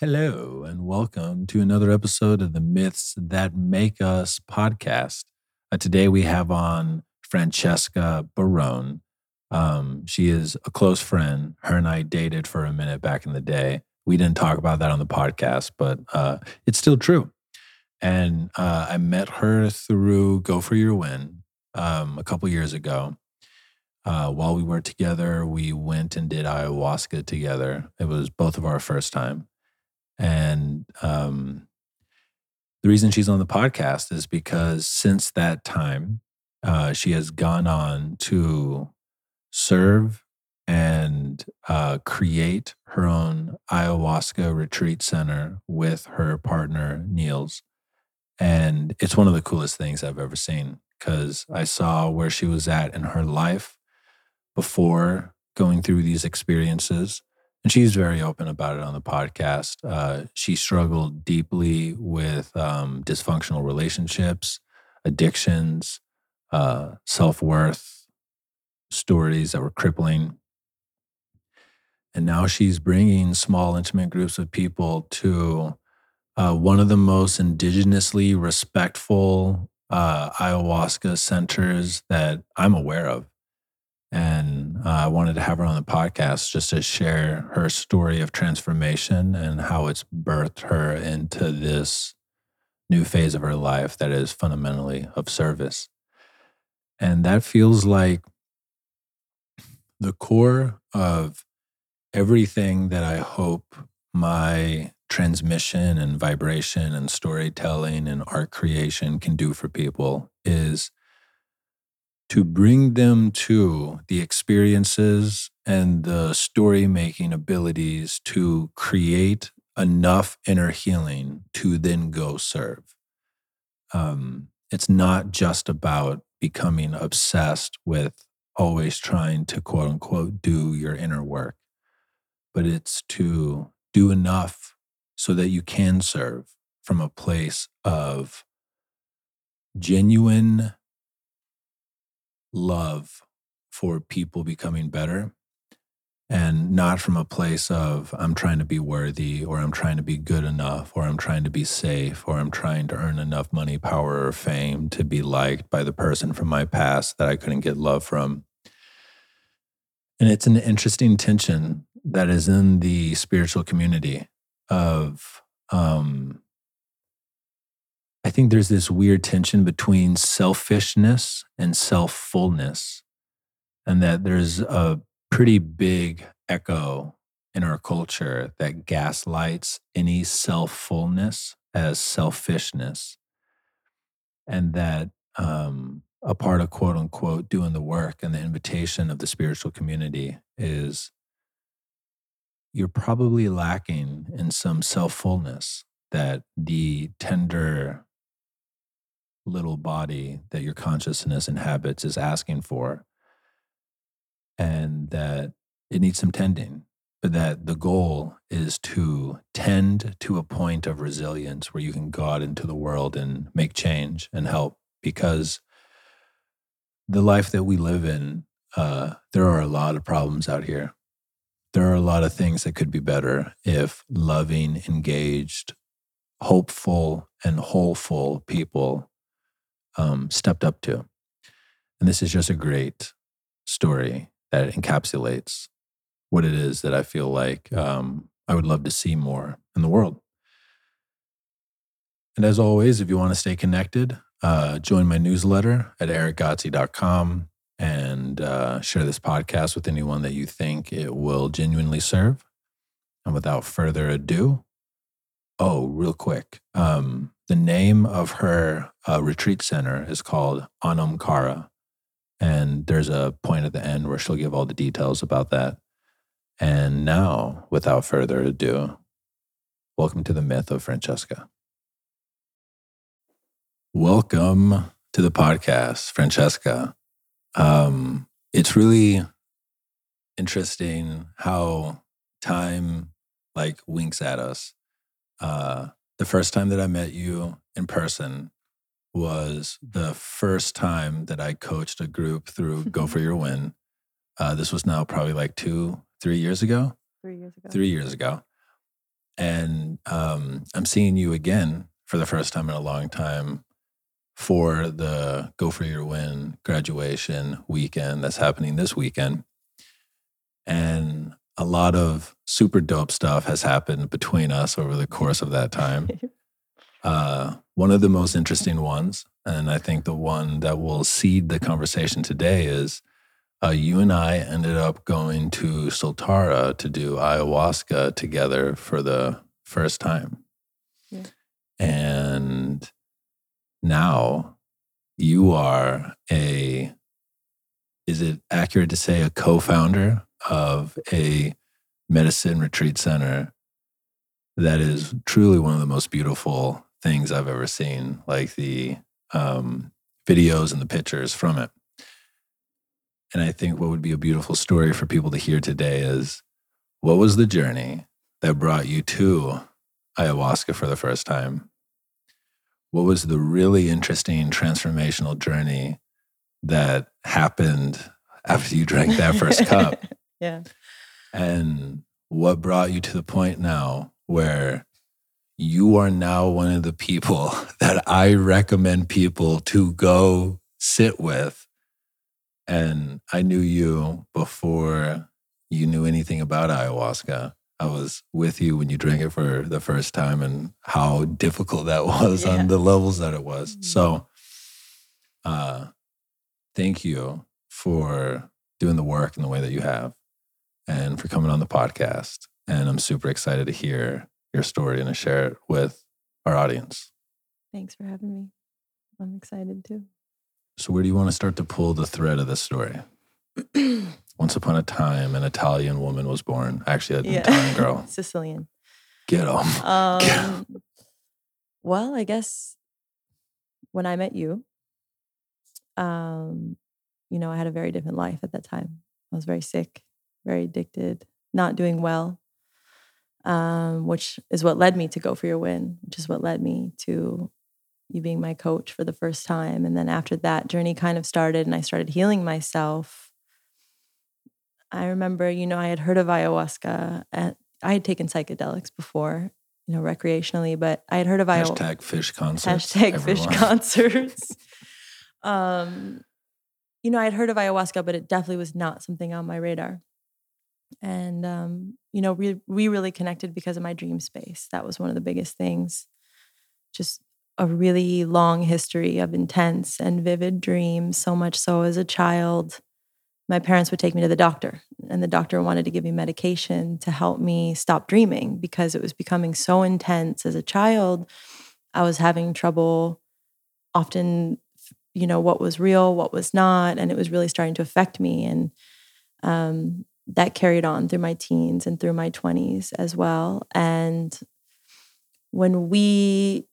Hello, and welcome to another episode of the Myths That Make Us podcast. Uh, today we have on Francesca Barone. Um, she is a close friend. Her and I dated for a minute back in the day. We didn't talk about that on the podcast, but uh, it's still true. And uh, I met her through Go for Your Win um, a couple years ago. Uh, while we were together, we went and did ayahuasca together. It was both of our first time. And um, the reason she's on the podcast is because since that time, uh, she has gone on to serve and uh, create her own ayahuasca retreat center with her partner, Niels. And it's one of the coolest things I've ever seen because I saw where she was at in her life before going through these experiences and she's very open about it on the podcast. Uh, she struggled deeply with um, dysfunctional relationships, addictions, uh, self worth, stories that were crippling. And now she's bringing small, intimate groups of people to uh, one of the most indigenously respectful uh, ayahuasca centers that I'm aware of. And uh, I wanted to have her on the podcast just to share her story of transformation and how it's birthed her into this new phase of her life that is fundamentally of service. And that feels like the core of everything that I hope my transmission and vibration and storytelling and art creation can do for people is to bring them to the experiences and the story making abilities to create enough inner healing to then go serve. Um, it's not just about becoming obsessed with always trying to quote unquote do your inner work, but it's to do enough so that you can serve from a place of genuine love for people becoming better and not from a place of I'm trying to be worthy or I'm trying to be good enough or I'm trying to be safe or I'm trying to earn enough money, power, or fame to be liked by the person from my past that I couldn't get love from. And it's an interesting tension that is in the spiritual community of um, I think there's this weird tension between selfishness and self fullness, and that there's a pretty big echo in our culture that gaslights any self fullness as selfishness. And that um, a part of quote unquote doing the work and the invitation of the spiritual community is you're probably lacking in some self fullness that the tender little body that your consciousness inhabits is asking for and that it needs some tending but that the goal is to tend to a point of resilience where you can go out into the world and make change and help because the life that we live in uh, there are a lot of problems out here. There are a lot of things that could be better if loving engaged hopeful and wholeful people um, stepped up to. And this is just a great story that encapsulates what it is that I feel like um, I would love to see more in the world. And as always, if you want to stay connected, uh, join my newsletter at erickgodsey.com and uh, share this podcast with anyone that you think it will genuinely serve. And without further ado, oh, real quick, um, the name of her uh, retreat center is called Anam Cara. And there's a point at the end where she'll give all the details about that. And now, without further ado, welcome to the myth of Francesca. Welcome to the podcast, Francesca. Um, it's really interesting how time like winks at us. Uh, the first time that I met you in person was the first time that I coached a group through Go for Your Win. Uh, this was now probably like two, three years ago. Three years ago. Three years ago. And um, I'm seeing you again for the first time in a long time for the Go for Your Win graduation weekend that's happening this weekend. And a lot of super dope stuff has happened between us over the course of that time. Uh, one of the most interesting ones, and I think the one that will seed the conversation today, is uh, you and I ended up going to Soltara to do ayahuasca together for the first time. Yeah. And now you are a, is it accurate to say a co founder of a medicine retreat center that is truly one of the most beautiful things I've ever seen, like the um, videos and the pictures from it. And I think what would be a beautiful story for people to hear today is what was the journey that brought you to ayahuasca for the first time? What was the really interesting transformational journey that happened after you drank that first cup? Yeah. And what brought you to the point now where you are now one of the people that I recommend people to go sit with. And I knew you before you knew anything about ayahuasca. I was with you when you drank it for the first time and how difficult that was yeah. on the levels that it was. Mm-hmm. So, uh, thank you for doing the work in the way that you have and for coming on the podcast. And I'm super excited to hear your story and to share it with our audience. Thanks for having me. I'm excited too. So, where do you want to start to pull the thread of the story? Once upon a time, an Italian woman was born. Actually, an yeah. Italian girl. Sicilian. Get them. Um, Get well, I guess when I met you, um, you know, I had a very different life at that time. I was very sick, very addicted, not doing well um, which is what led me to go for your win, which is what led me to you being my coach for the first time. And then after that journey kind of started and I started healing myself, I remember, you know, I had heard of ayahuasca and I had taken psychedelics before, you know, recreationally, but I had heard of ayahuasca. Hashtag Phish concerts. Hashtag everyone. Phish concerts. um, you know, I had heard of ayahuasca, but it definitely was not something on my radar and um, you know we we really connected because of my dream space. That was one of the biggest things. Just a really long history of intense and vivid dreams so much so as a child my parents would take me to the doctor and the doctor wanted to give me medication to help me stop dreaming because it was becoming so intense. As a child i was having trouble often you know what was real what was not and it was really starting to affect me. And um, that carried on through my teens and through my 20s as well. And when we,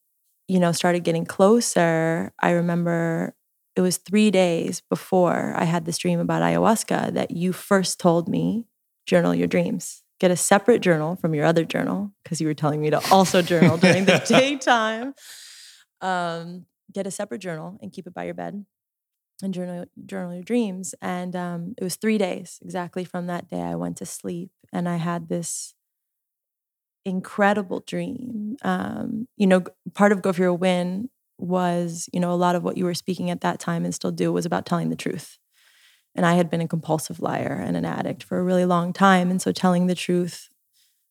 you know, started getting closer, I remember it was three days before I had this dream about ayahuasca that you first told me journal your dreams. Get a separate journal from your other journal because you were telling me to also journal during the daytime. Um, get a separate journal and keep it by your bed and journal journal your dreams. And um, it was three days exactly from that day. I went to sleep and I had this incredible dream. Um, you know, part of Go for Your Win was, you know, a lot of what you were speaking at that time and still do was about telling the truth. And I had been a compulsive liar and an addict for a really long time. And so telling the truth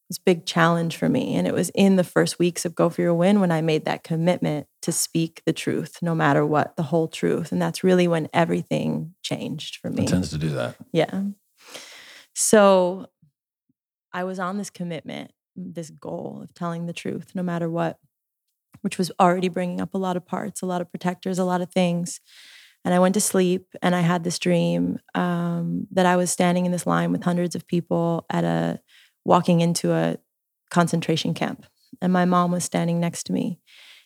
was a big challenge for me. And it was in the first weeks of Go for Your Win when I made that commitment to speak the truth, no matter what, the whole truth. And that's really when everything changed for me. It tends to do that. Yeah. So I was on this commitment, this goal of telling the truth, no matter what, which was already bringing up a lot of parts, a lot of protectors, a lot of things. And I went to sleep and I had this dream um, that I was standing in this line with hundreds of people at a walking into a concentration camp. And my mom was standing next to me.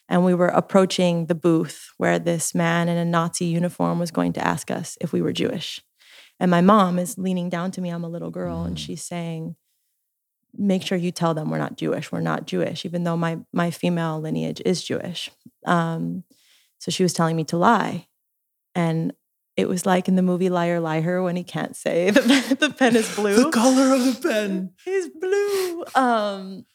And we were approaching the booth where this man in a Nazi uniform was going to ask us if we were Jewish. And my mom is leaning down to me. I'm a little girl, and mm. she's saying, Make sure you tell them we're not Jewish. We're not Jewish, even though my, my female lineage is Jewish. Um, so she was telling me to lie. And it was like in the movie Liar Liar when he can't say the, the pen is blue. the color of the pen is blue. Um,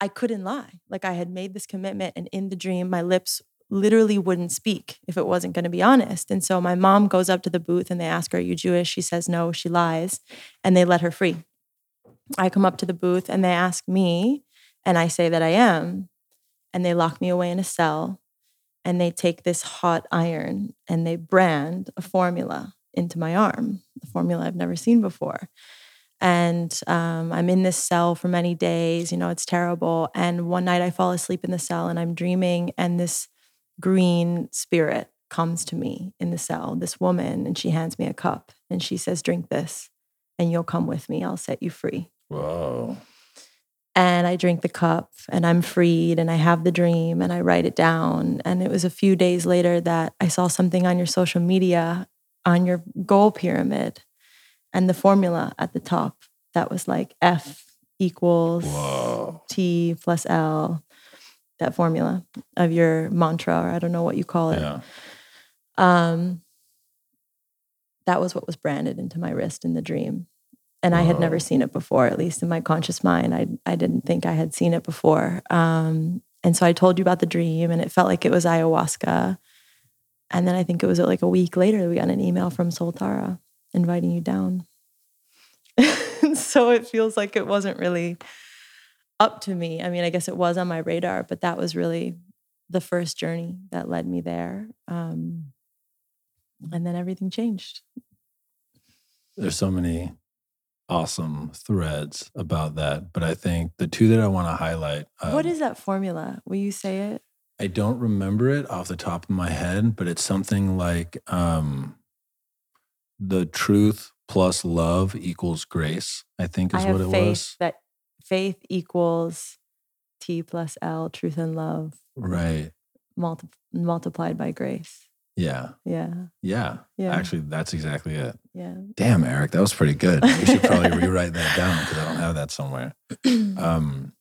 I couldn't lie. Like I had made this commitment, and in the dream, my lips literally wouldn't speak if it wasn't going to be honest. And so my mom goes up to the booth and they ask her, Are you Jewish? She says no, she lies, and they let her free. I come up to the booth and they ask me, and I say that I am. And they lock me away in a cell and they take this hot iron and they brand a formula into my arm, a formula I've never seen before. And um, I'm in this cell for many days. You know, it's terrible. And one night I fall asleep in the cell and I'm dreaming, and this green spirit comes to me in the cell, this woman, and she hands me a cup and she says, Drink this and you'll come with me. I'll set you free. Whoa. And I drink the cup and I'm freed and I have the dream and I write it down. And it was a few days later that I saw something on your social media on your goal pyramid and the formula at the top that was like F equals Whoa. T plus L, that formula of your mantra, or I don't know what you call it. Yeah. Um, that was what was branded into my wrist in the dream. And I had never seen it before, at least in my conscious mind. I, I didn't think I had seen it before. Um, and so I told you about the dream, and it felt like it was ayahuasca. And then I think it was like a week later, we got an email from Soltara inviting you down. so it feels like it wasn't really up to me. I mean, I guess it was on my radar, but that was really the first journey that led me there. Um, and then everything changed. There's so many awesome threads about that, but I think the two that I want to highlight. what um, is that formula? Will you say it? I don't remember it off the top of my head, but it's something like um, the truth plus love equals grace. I think is have what it faith was. that faith equals T plus L, truth and love, Right. multi- multiplied by grace. Yeah. Yeah. Yeah. Yeah. Actually, that's exactly it. yeah. Damn, Eric, that was pretty good. We should probably rewrite that down because I don't have that somewhere. Um,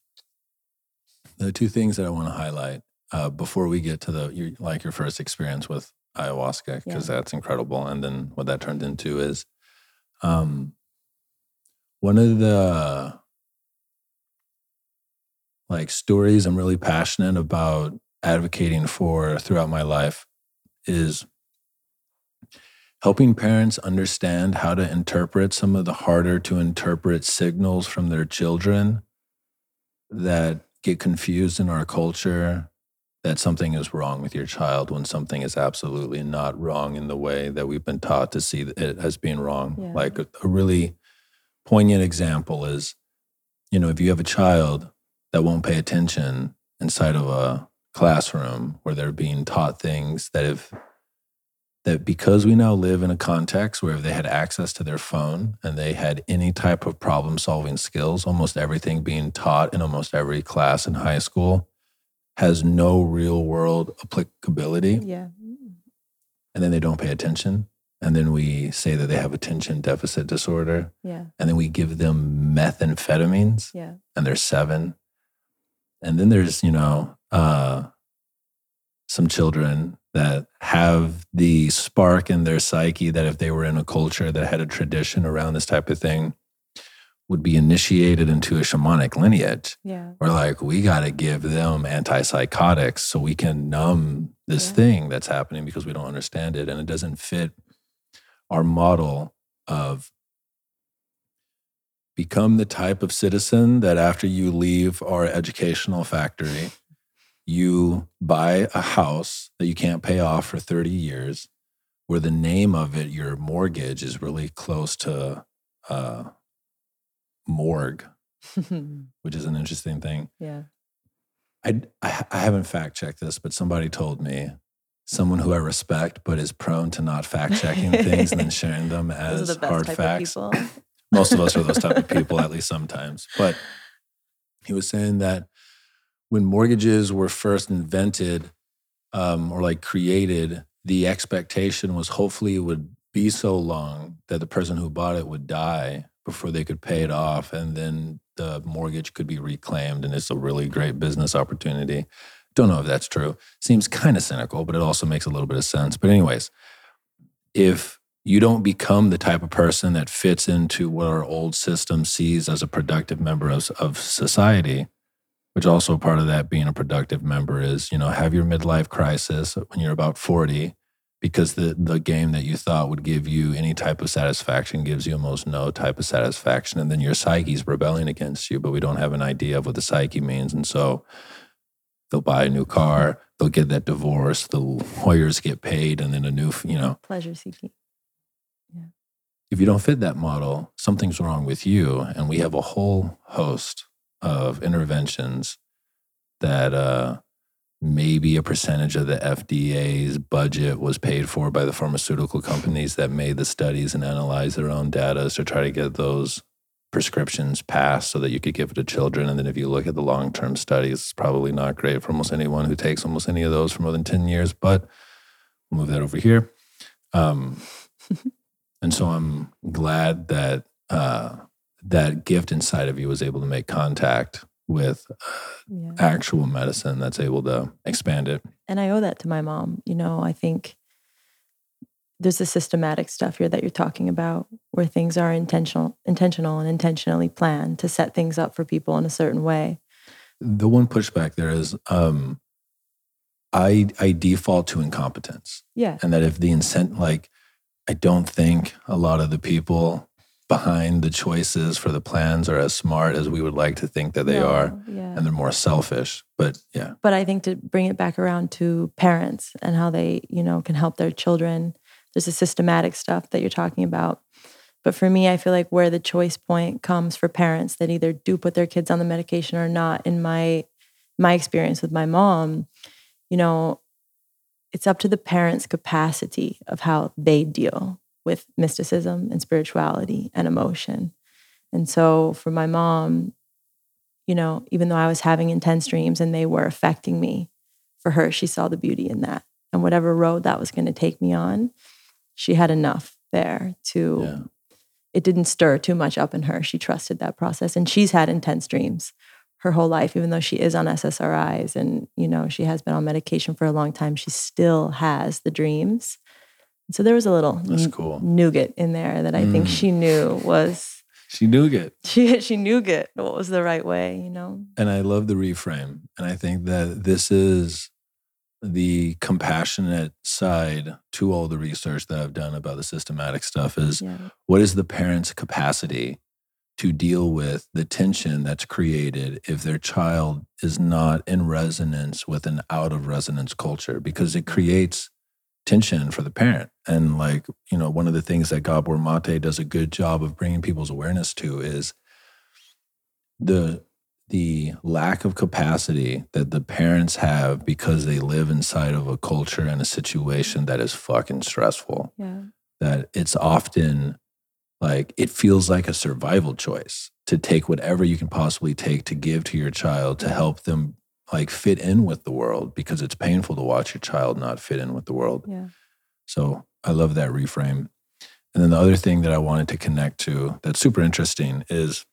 the two things that I want to highlight uh, before we get to the your, like your first experience with ayahuasca because Yeah. that's incredible, and then what that turned into is um, one of the like stories I'm really passionate about advocating for throughout my life is helping parents understand how to interpret some of the harder to interpret signals from their children that get confused in our culture that something is wrong with your child when something is absolutely not wrong in the way that we've been taught to see it as being wrong. Yeah. Like a, a really poignant example is, you know, if you have a child that won't pay attention inside of a classroom where they're being taught things that if that because we now live in a context where if they had access to their phone and they had any type of problem solving skills, almost everything being taught in almost every class in high school has no real world applicability. yeah. And then they don't pay attention. And then we say that they have attention deficit disorder. Yeah. And then we give them methamphetamines Yeah. and they're seven. And then there's, you know, uh, some children that have the spark in their psyche that if they were in a culture that had a tradition around this type of thing, would be initiated into a shamanic lineage. Yeah. We're like, we got to give them antipsychotics so we can numb this Yeah. thing that's happening because we don't understand it. And it doesn't fit our model of become the type of citizen that after you leave our educational factory, you buy a house that you can't pay off for 30 years, where the name of it, your mortgage, is really close to uh, morgue, which is an interesting thing. yeah. I, I, I haven't fact checked this, but somebody told me someone who I respect but is prone to not fact checking things and then sharing them as the hard facts. Most of us are those type of people, at least sometimes. But he was saying that when mortgages were first invented um, or like created, the expectation was hopefully it would be so long that the person who bought it would die before they could pay it off. And then the mortgage could be reclaimed. And it's a really great business opportunity. Don't know if that's true. Seems kind of cynical, but it also makes a little bit of sense. But, anyways, if you don't become the type of person that fits into what our old system sees as a productive member of, of society, which also part of that being a productive member is you know have your midlife crisis when you're about 40 because the the game that you thought would give you any type of satisfaction gives you almost no type of satisfaction and then your psyche's rebelling against you but we don't have an idea of what the psyche means and so they'll buy a new car they'll get that divorce the lawyers get paid and then a new you know Pleasure seeking. if you don't fit that model, something's wrong with you. And we have a whole host of interventions that uh, maybe a percentage of the FDA's budget was paid for by the pharmaceutical companies that made the studies and analyzed their own data to try to get those prescriptions passed so that you could give it to children. And then if you look at the long term studies, it's probably not great for almost anyone who takes almost any of those for more than 10 years. But we'll move that over here. Um, and so I'm glad that uh, that gift inside of you was able to make contact with Yeah. actual medicine that's able to expand it. and I owe that to my mom. You know, I think there's the systematic stuff here that you're talking about, where things are intentional, intentional, and intentionally planned to set things up for people in a certain way. The one pushback there is um, I I default to incompetence. Yeah, and that if the incent like i don't think a lot of the people behind the choices for the plans are as smart as we would like to think that they No, are Yeah, and they're more selfish but yeah but I think to bring it back around to parents and how they, you know, can help their children. There's the systematic stuff that you're talking about. But for me, I feel like where the choice point comes for parents that either do put their kids on the medication or not, in my my experience with my mom, you know, it's up to the parents' capacity of how they deal with mysticism and spirituality and emotion. And so for my mom, you know, even though I was having intense dreams and they were affecting me, for her, she saw the beauty in that. And whatever road that was going to take me on, she had enough there to, yeah it didn't stir too much up in her. She trusted that process. And she's had intense dreams her whole life, even though she is on SSRIs and, you know, she has been on medication for a long time, she still has the dreams. So there was a little that's cool nougat in there that I think Mm. she knew was she knew it she she knew it what was the right way, you know. and i love the reframe and i think that this is the compassionate side to all the research that i've done about the systematic stuff is Yeah. what is the parent's capacity to deal with the tension that's created if their child is not in resonance with an out of resonance culture because it creates tension for the parent and like you know one of the things that gabor mate does a good job of bringing people's awareness to is the the lack of capacity that the parents have because they live inside of a culture and a situation that is fucking stressful Yeah. that it's often like it feels like a survival choice to take whatever you can possibly take to give to your child to help them like fit in with the world because it's painful to watch your child not fit in with the world. Yeah. So I love that reframe. And then the other thing that I wanted to connect to that's super interesting is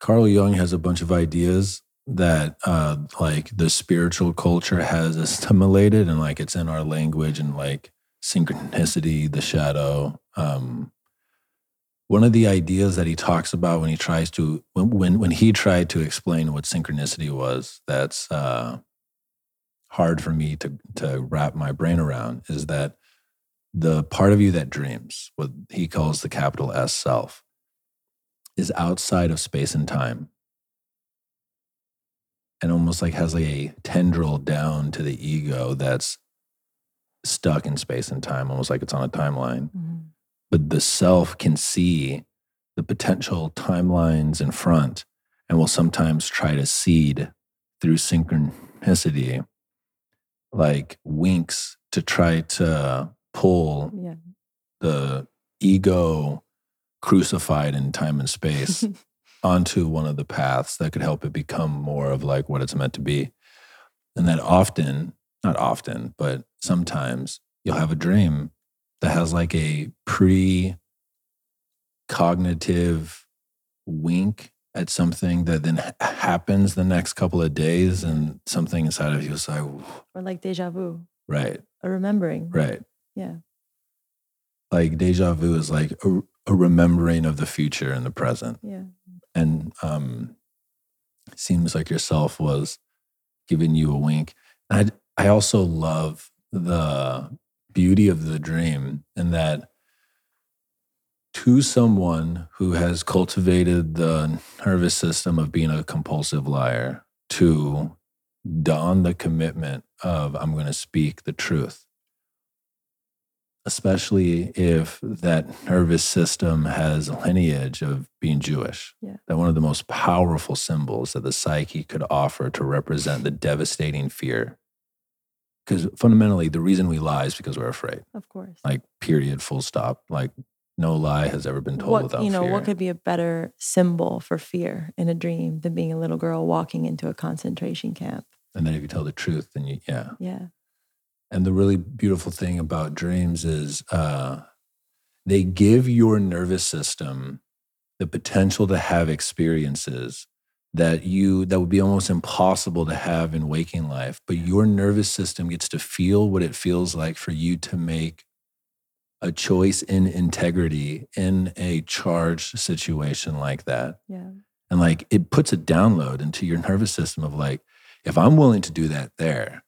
Carl Jung has a bunch of ideas that uh like the spiritual culture has assimilated and like it's in our language and like synchronicity, the shadow. Um one of the ideas that he talks about when he tries to when when, when he tried to explain what synchronicity was, that's uh hard for me to to wrap my brain around is that the part of you that dreams, what he calls the capital S self, is outside of space and time and almost like has like a tendril down to the ego that's stuck in space and time, almost like it's on a timeline. Mhm. But the self can see the potential timelines in front and will sometimes try to seed through synchronicity, like winks to try to pull Yeah. the ego crucified in time and space onto one of the paths that could help it become more of like what it's meant to be. And that often, not often, but sometimes you'll have a dream that has like a pre cognitive wink at something that then happens the next couple of days and something inside of you is like, or like deja vu, right, a remembering. right. Yeah. Like deja vu is like a, a remembering of the future and the present. Yeah. and um, seems like yourself was giving you a wink. And I, I also love the beauty of the dream and that to someone who has cultivated the nervous system of being a compulsive liar to don the commitment of I'm going to speak the truth especially if that nervous system has a lineage of being Jewish. Yeah. That one of the most powerful symbols that the psyche could offer to represent the devastating fear. Because fundamentally, the reason we lie is because we're afraid. Of course. Like, period, full stop. Like, no lie has ever been told what, without you know, fear. what could be a better symbol for fear in a dream than being a little girl walking into a concentration camp? and then if you tell the truth, then you, yeah. Yeah. And the really beautiful thing about dreams is uh, they give your nervous system the potential to have experiences that you that would be almost impossible to have in waking life but your nervous system gets to feel what it feels like for you to make a choice in integrity in a charged situation like that Yeah. and like it puts a download into your nervous system of like if i'm willing to do that there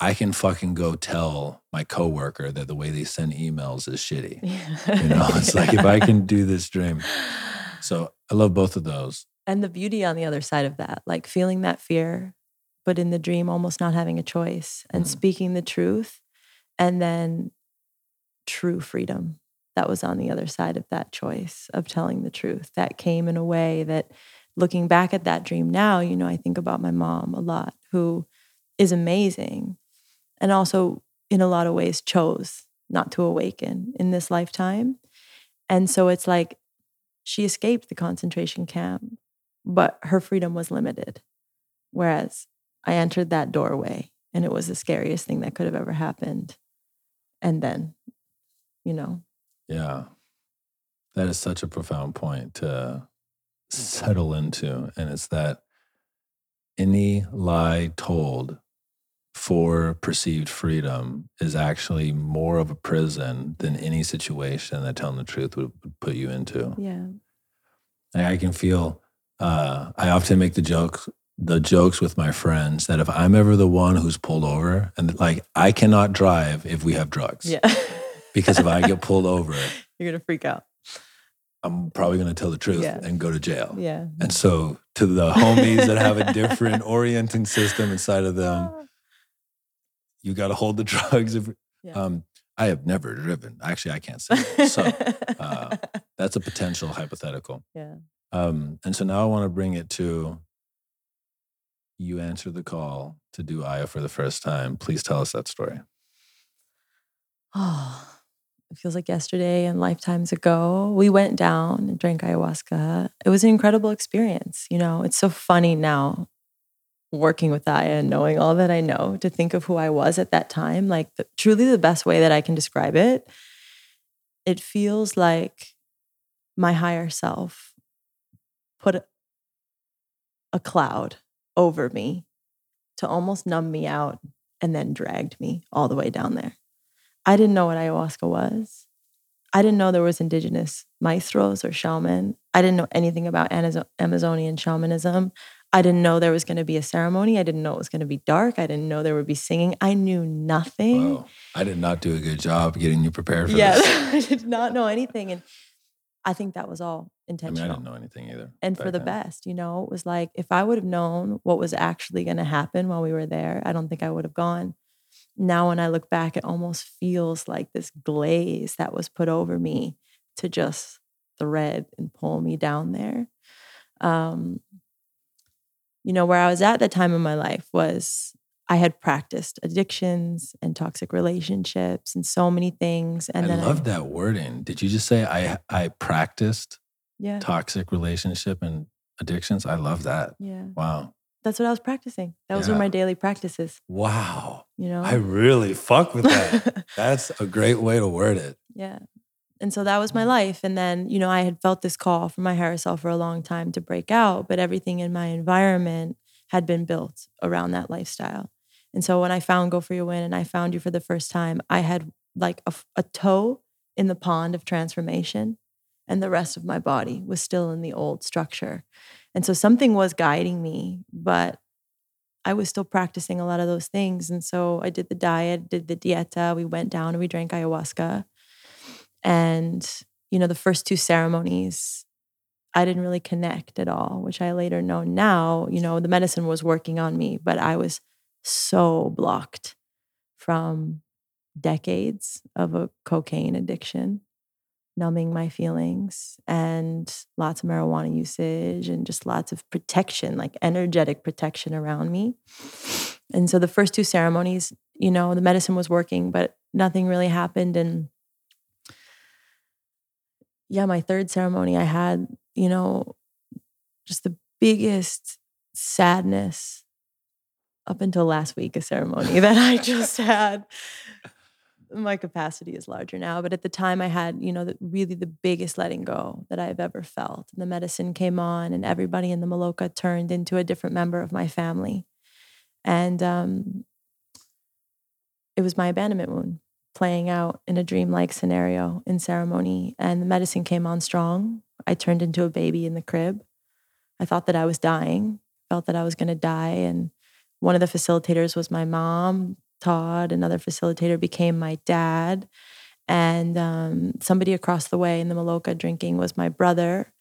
I can fucking go tell my coworker that the way they send emails is shitty. You know, it's like if I can do this dream. So I love both of those. And the beauty on the other side of that, like feeling that fear, but in the dream almost not having a choice and Mhm. speaking the truth, and then true freedom that was on the other side of that choice of telling the truth. That came in a way that looking back at that dream now, you know, I think about my mom a lot, who is amazing and also in a lot of ways chose not to awaken in this lifetime. And so it's like she escaped the concentration camp, but her freedom was limited. Whereas I entered that doorway and it was the scariest thing that could have ever happened. And then, you know, Yeah. That is such a profound point to settle into. And it's that any lie told for perceived freedom is actually more of a prison than any situation that telling the truth would, would put you into. yeah, I can feel. Uh, I often make the joke, the jokes with my friends that if I'm ever the one who's pulled over, and like I cannot drive if we have drugs, yeah. because if I get pulled over, You're going to freak out. I'm probably going to tell the truth Yeah. and go to jail. Yeah. And so, to the homies that have a different orienting system inside of them, you got to hold the drugs. If, Yeah. um, I have never driven. Actually, I can't say. that. So uh, that's a potential hypothetical. yeah. Um, and so now I want to bring it to you answer the call to do Aya for the first time. Please tell us that story. Oh, it feels like yesterday and lifetimes ago. We went down and drank ayahuasca. It was an incredible experience. You know, it's so funny now working with Aya and knowing all that I know to think of who I was at that time. Like, the, truly, the best way that I can describe it, it feels like my higher self put a, cloud over me to almost numb me out and then dragged me all the way down there. I didn't know what ayahuasca was. I didn't know there was indigenous maestros or shaman. I didn't know anything about Amazonian shamanism. I didn't know there was going to be a ceremony. I didn't know it was going to be dark. I didn't know there would be singing. I knew nothing. Wow. I did not do a good job getting you prepared for Yeah, this. I did not know anything. And I think that was all I mean, intentional I didn't know anything either. and for the then. best. You know, it was like if I would have known what was actually going to happen while we were there, I don't think I would have gone. Now, when I look back, it almost feels like this glaze that was put over me to just thread and pull me down there. Um, you know, where I was at that time in my life was I had practiced addictions and toxic relationships and so many things. And I then love that wording. Did you just say I I practiced yeah, toxic relationship and addictions? I love that. yeah, Wow. that's what I was practicing. That was were Yeah. my daily practices. Wow. You know, I really fuck with that. That's a great way to word it. Yeah. And so that was my mm. life. And then, you know, I had felt this call from my higher self for a long time to break out, but everything in my environment had been built around that lifestyle. And so when I found Go For Your Win and I found you for the first time, I had like a toe in the pond of transformation and the rest of my body was still in the old structure. And so something was guiding me but I was still practicing a lot of those things. And so I did the diet, did the dieta. We went down and we drank ayahuasca. And, you know, the first two ceremonies, I didn't really connect at all, which I later know now, you know, the medicine was working on me, but I was so blocked from decades of a cocaine addiction, numbing my feelings, and lots of marijuana usage, and just lots of protection, like energetic protection around me. And so the first two ceremonies, you know, the medicine was working, but nothing really happened. And yeah, my third ceremony, I had, you know, just the biggest sadness up until last week, a ceremony that I just had. My capacity is larger now, but at the time I had, you know, the, really the biggest letting go that I've ever felt. And the medicine came on, and everybody in the Maloka turned into a different member of my family. And um, it was my abandonment wound playing out in a dreamlike scenario in ceremony. And the medicine came on strong. I turned into a baby in the crib. I thought that I was dying, felt that I was going to die. And one of the facilitators was my mom, Todd. Another facilitator became my dad. And um, somebody across the way in the Maloka drinking was my brother.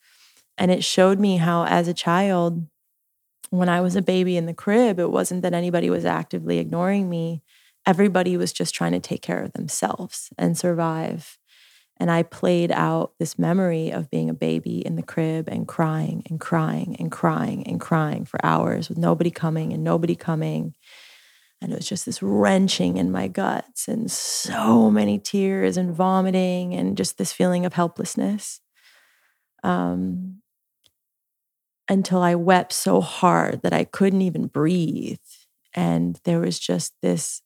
And it showed me how, as a child, when I was a baby in the crib, it wasn't that anybody was actively ignoring me. Everybody was just trying to take care of themselves and survive. And I played out this memory of being a baby in the crib and crying and crying and crying and crying for hours with nobody coming and nobody coming. And it was just this wrenching in my guts and so many tears and vomiting and just this feeling of helplessness. Um, until I wept so hard that I couldn't even breathe. And there was just this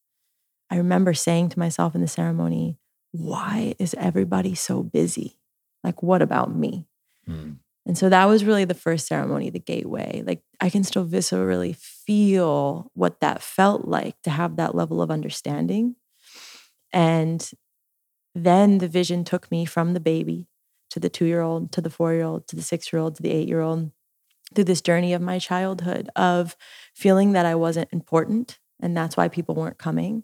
I remember saying to myself in the ceremony, why is everybody so busy? Like, what about me? Mm. And so that was really the first ceremony, the gateway. Like, I can still viscerally feel what that felt like to have that level of understanding. And then the vision took me from the baby to the two year old, to the four year old, to the six year old, to the eight year old, through this journey of my childhood of feeling that I wasn't important. And that's why people weren't coming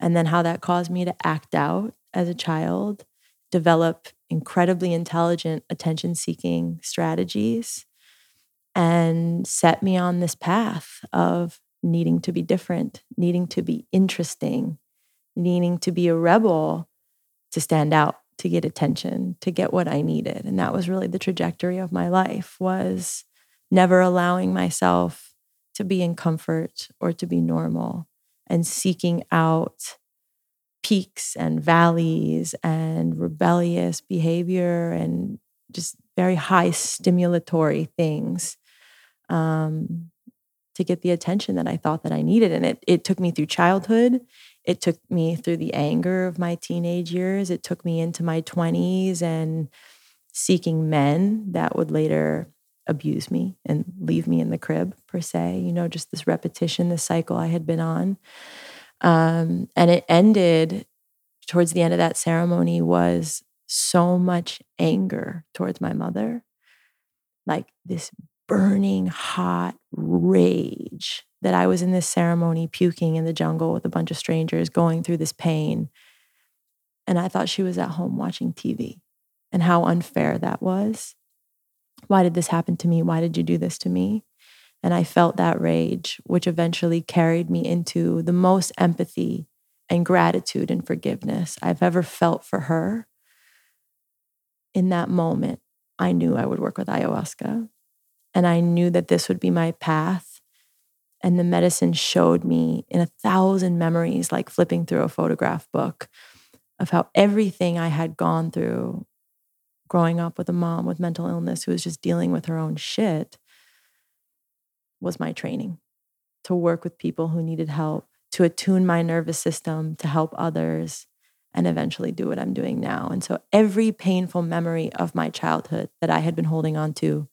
and then how that caused me to act out as a child, develop incredibly intelligent attention seeking strategies, and set me on this path of needing to be different, needing to be interesting, needing to be a rebel to stand out to get attention to get what i needed. And that was really the trajectory of my life was never allowing myself to be in comfort or to be normal and seeking out peaks and valleys and rebellious behavior and just very high stimulatory things um, to get the attention that I thought that I needed. And it, it took me through childhood. It took me through the anger of my teenage years. It took me into my 20s and seeking men that would later abuse me and leave me in the crib, per se. You know, just this repetition, this cycle I had been on. Um, and it ended towards the end of that ceremony was so much anger towards my mother, like this burning hot rage that I was in this ceremony puking in the jungle with a bunch of strangers going through this pain. And I thought she was at home watching TV and how unfair that was. Why did this happen to me? Why did you do this to me? And I felt that rage, which eventually carried me into the most empathy and gratitude and forgiveness I've ever felt for her. In that moment, I knew I would work with ayahuasca. And I knew that this would be my path. And the medicine showed me in a thousand memories, like flipping through a photograph book, of how everything I had gone through growing up with a mom with mental illness who was just dealing with her own shit was my training to work with people who needed help, to attune my nervous system to help others, and eventually do what I'm doing now. And so every painful memory of my childhood that I had been holding on to,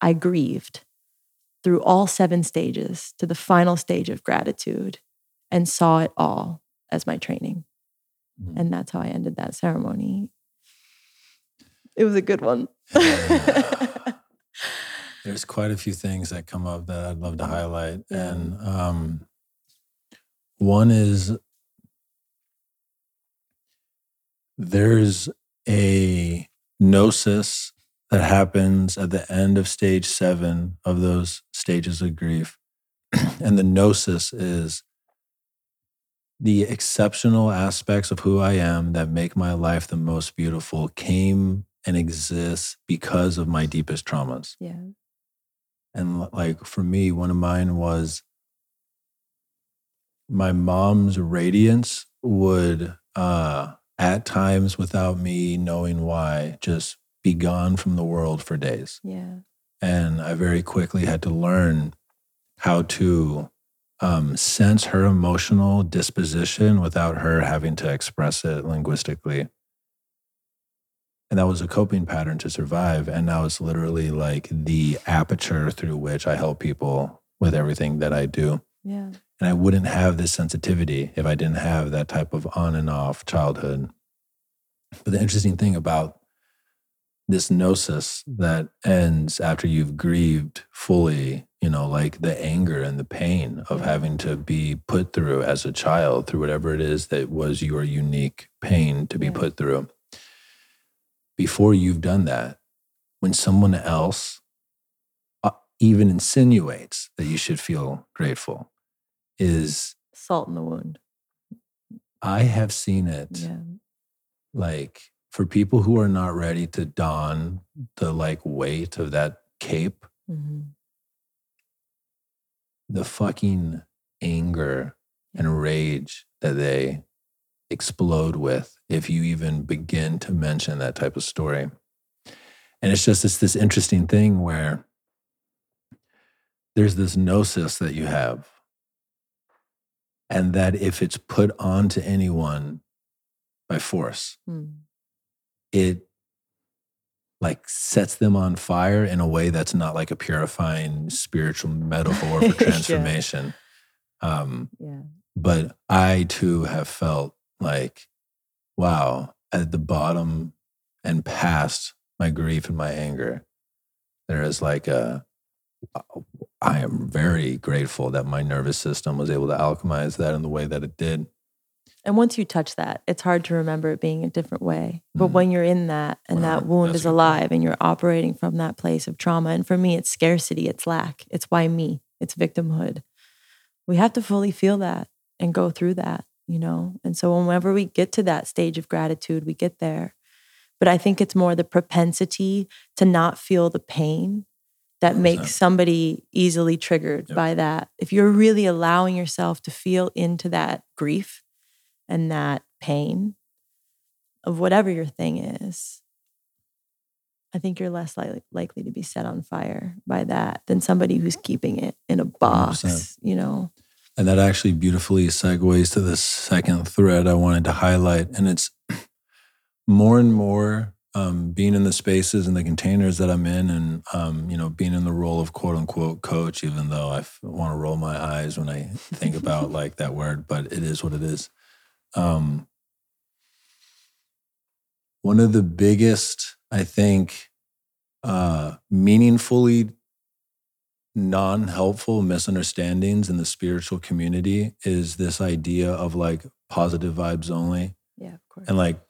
I grieved through all seven stages to the final stage of gratitude and saw it all as my training. Mm-hmm. And that's how I ended that ceremony. It was a good one. There's quite a few things that come up that I'd love to highlight. Yeah. And um, one is there's a gnosis that happens at the end of stage seven of those stages of grief. and the gnosis is the exceptional aspects of who I am that make my life the most beautiful came and exists because of my deepest traumas. Yeah. And like for me, one of mine was my mom's radiance would uh at times without me knowing why just be gone from the world for days. Yeah. And I very quickly had to learn how to um, sense her emotional disposition without her having to express it linguistically. And that was a coping pattern to survive. And now it's literally like the aperture through which I help people with everything that I do. Yeah. And I wouldn't have this sensitivity if I didn't have that type of on and off childhood. But the interesting thing about this gnosis that ends after you've grieved fully, you know, like the anger and the pain of having to be put through as a child through whatever it is that was your unique pain to be Yeah. put through. Before you've done that, when someone else uh, even insinuates that you should feel grateful, is Salt in the wound. I have seen it Yeah. like for people who are not ready to don the like weight of that cape, hmm the fucking anger and rage that they explode with if you even begin to mention that type of story. And it's just this, this interesting thing where there's this gnosis that you have. And that if it's put onto anyone by force, Mm. it like sets them on fire in a way that's not like a purifying spiritual metaphor for Yeah. transformation. Um, Yeah. but I too have felt like, wow, at the bottom and past my grief and my anger, there is like a, I am very grateful that my nervous system was able to alchemize that in the way that it did. And once you touch that, it's hard to remember it being a different way. But Mhm. when you're in that and Wow, that wound is a good point. alive and you're operating from that place of trauma, and for me, it's scarcity, it's lack, it's why me, it's victimhood. We have to fully feel that and go through that, you know? And so whenever we get to that stage of gratitude, we get there. But I think it's more the propensity to not feel the pain that 100%. makes somebody easily triggered Yep. by that. If you're really allowing yourself to feel into that grief and that pain of whatever your thing is, I think you're less likely, likely to be set on fire by that than somebody who's keeping it in a box, 100%. you know? And that actually beautifully segues to the second thread I wanted to highlight. And it's more and more um, being in the spaces and the containers that I'm in, and um, you know, being in the role of quote unquote coach, even though I f- want to roll my eyes when I think about like that word, but it is what it is. Um, one of the biggest, I think, uh, meaningfully non helpful misunderstandings in the spiritual community is this idea of like positive vibes only. Yeah, of course. And like,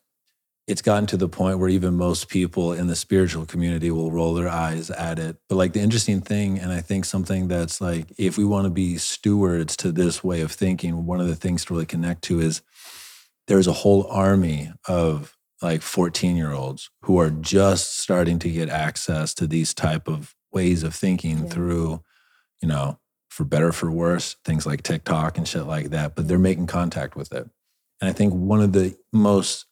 it's gotten to the point where even most people in the spiritual community will roll their eyes at it. But like the interesting thing, and I think something that's like, if we want to be stewards to this way of thinking, one of the things to really connect to is there's a whole army of like 14 year olds who are just starting to get access to these type of ways of thinking Yeah. through, you know, for better or for worse, things like TikTok and shit like that. But they're making contact with it. And I think one of the most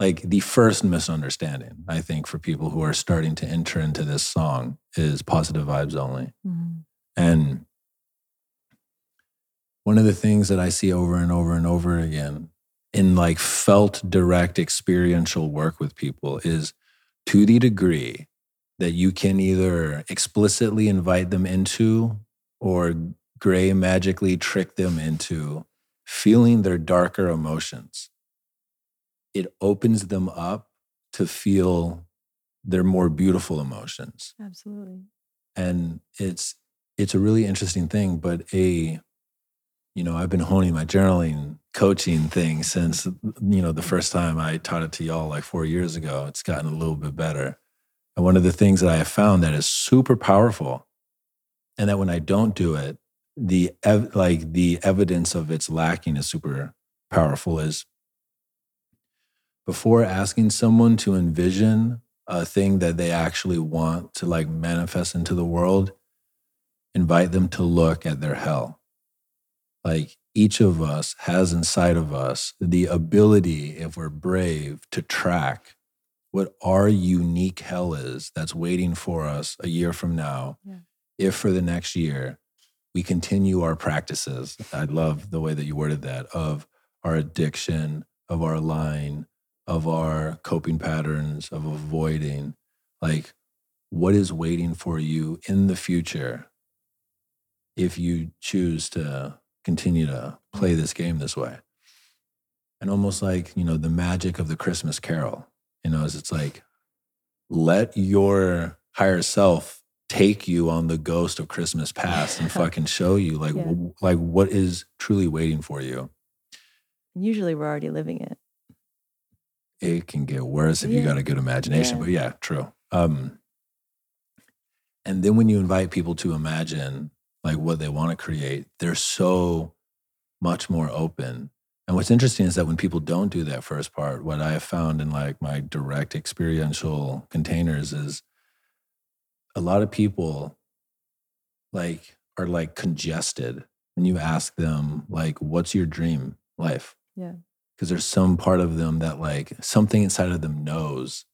like the first misunderstanding, I think, for people who are starting to enter into this song is positive vibes only. Mhm. And one of the things that I see over and over and over again in like felt direct experiential work with people is to the degree that you can either explicitly invite them into or gray magically trick them into feeling their darker emotions. It opens them up to feel their more beautiful emotions. Absolutely. and it's it's a really interesting thing but a you know i've been honing my journaling coaching thing since you know the first time i taught it to y'all like four years ago it's gotten a little bit better and one of the things that i have found that is super powerful and that when i don't do it the ev- like the evidence of its lacking is super powerful is before asking someone to envision a thing that they actually want to like manifest into the world, invite them to look at their hell. Like each of us has inside of us the ability, if we're brave, to track what our unique hell is that's waiting for us a year from now. Yeah. If for the next year we continue our practices, I love the way that you worded that of our addiction, of our lying, of our coping patterns, of avoiding, like what is waiting for you in the future if you choose to continue to play mm. this game this way. And almost like, you know, the magic of the Christmas carol, you know, is it's like, let your higher self take you on the ghost of Christmas past and fucking show you like, yeah. w- like what is truly waiting for you. Usually we're already living it it can get worse if yeah. you got a good imagination. Yeah. But yeah, true. Um, and then when you invite people to imagine like what they want to create, they're so much more open. And what's interesting is that when people don't do that first part, what I have found in like my direct experiential containers is a lot of people like are like congested. When you ask them like what's your dream life? Yeah. Because there's some part of them that like something inside of them knows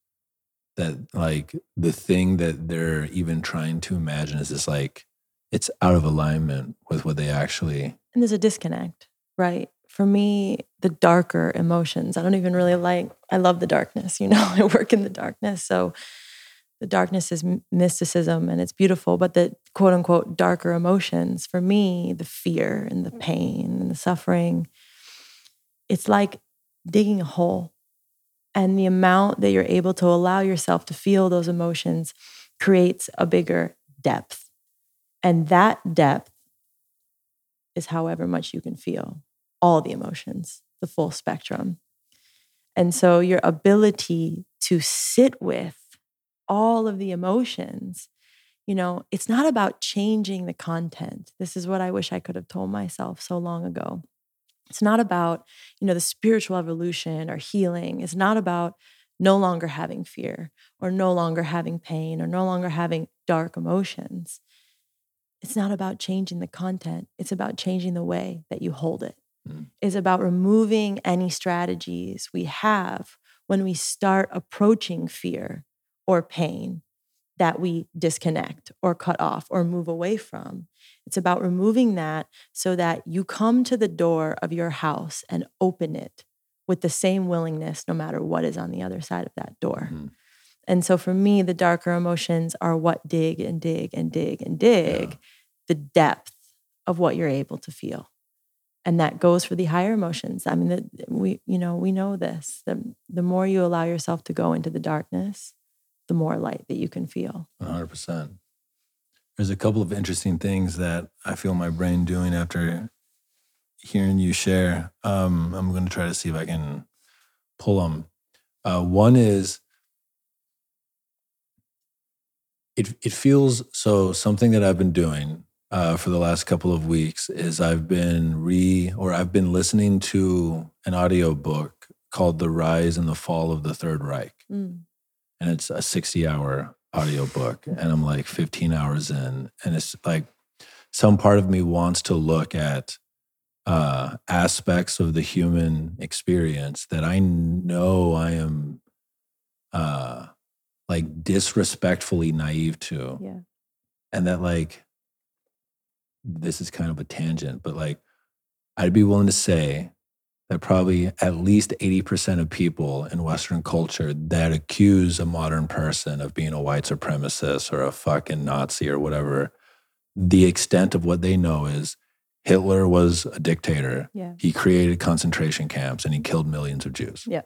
that like the thing that they're even trying to imagine is just like it's out of alignment with what they actually and there's a disconnect right for me the darker emotions i don't even really like i love the darkness you know i work in the darkness so the darkness is mysticism and it's beautiful but the quote unquote darker emotions for me the fear and the pain and the suffering it's like digging a hole. And the amount that you're able to allow yourself to feel those emotions creates a bigger depth. And that depth is however much you can feel all the emotions, the full spectrum. And so your ability to sit with all of the emotions, you know, it's not about changing the content. This is what I wish I could have told myself so long ago. It's not about, you know, the spiritual evolution or healing. It's not about no longer having fear or no longer having pain or no longer having dark emotions. It's not about changing the content. It's about changing the way that you hold it. Mm. It's about removing any strategies we have when we start approaching fear or pain that we disconnect or cut off or move away from. It's about removing that so that you come to the door of your house and open it with the same willingness, no matter what is on the other side of that door. Mm-hmm. And so for me, the darker emotions are what dig and dig and dig and dig yeah. the depth of what you're able to feel. And that goes for the higher emotions. I mean, we, you know, we know this. The, the more you allow yourself to go into the darkness, the more light that you can feel. 100%. There's a couple of interesting things that I feel my brain doing after hearing you share. Um, I'm going to try to see if I can pull them. Uh, one is it, it feels so something that I've been doing uh, for the last couple of weeks is I've been re or I've been listening to an audio book called The Rise and the Fall of the Third Reich. Mm and it's a 60 hour audiobook and I'm like 15 hours in and it's like some part of me wants to look at uh, aspects of the human experience that I know I am uh, like disrespectfully naive to. Yeah. And that like this is kind of a tangent, but like I'd be willing to say that probably at least 80% of people in Western culture that accuse a modern person of being a white supremacist or a fucking Nazi or whatever, the extent of what they know is Hitler was a dictator. Yeah. He created concentration camps and he killed millions of Jews. Yeah.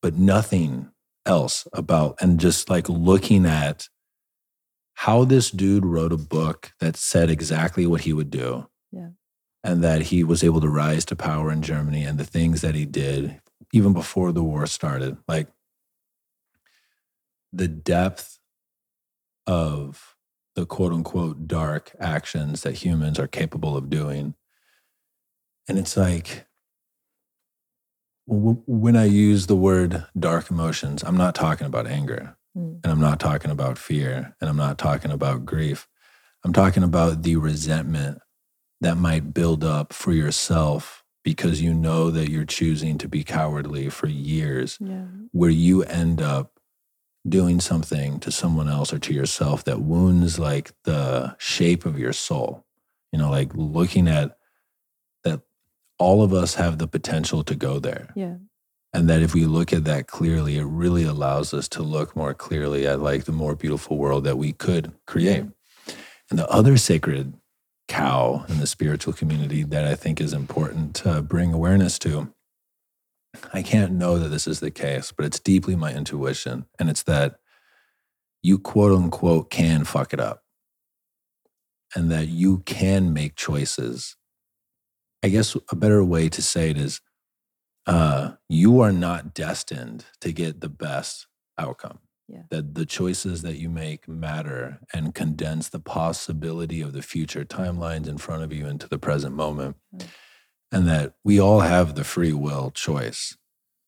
But nothing else about, and just like looking at how this dude wrote a book that said exactly what he would do. Yeah. And that he was able to rise to power in Germany and the things that he did even before the war started. Like the depth of the quote unquote dark actions that humans are capable of doing. And it's like, when I use the word dark emotions, I'm not talking about anger Mm. and I'm not talking about fear and I'm not talking about grief. I'm talking about the resentment that might build up for yourself because you know that you're choosing to be cowardly for years, Yeah. where you end up doing something to someone else or to yourself that wounds like the shape of your soul. You know, like looking at that all of us have the potential to go there. Yeah. And that if we look at that clearly, it really allows us to look more clearly at like the more beautiful world that we could create. And the other sacred cow in the spiritual community that I think is important to bring awareness to. I can't know that this is the case, but it's deeply my intuition. And it's that you quote unquote can fuck it up and that you can make choices. I guess a better way to say it is uh, you are not destined to get the best outcome. Yeah. That the choices that you make matter and condense the possibility of the future timelines in front of you into the present moment. Mm. And that we all have the free will choice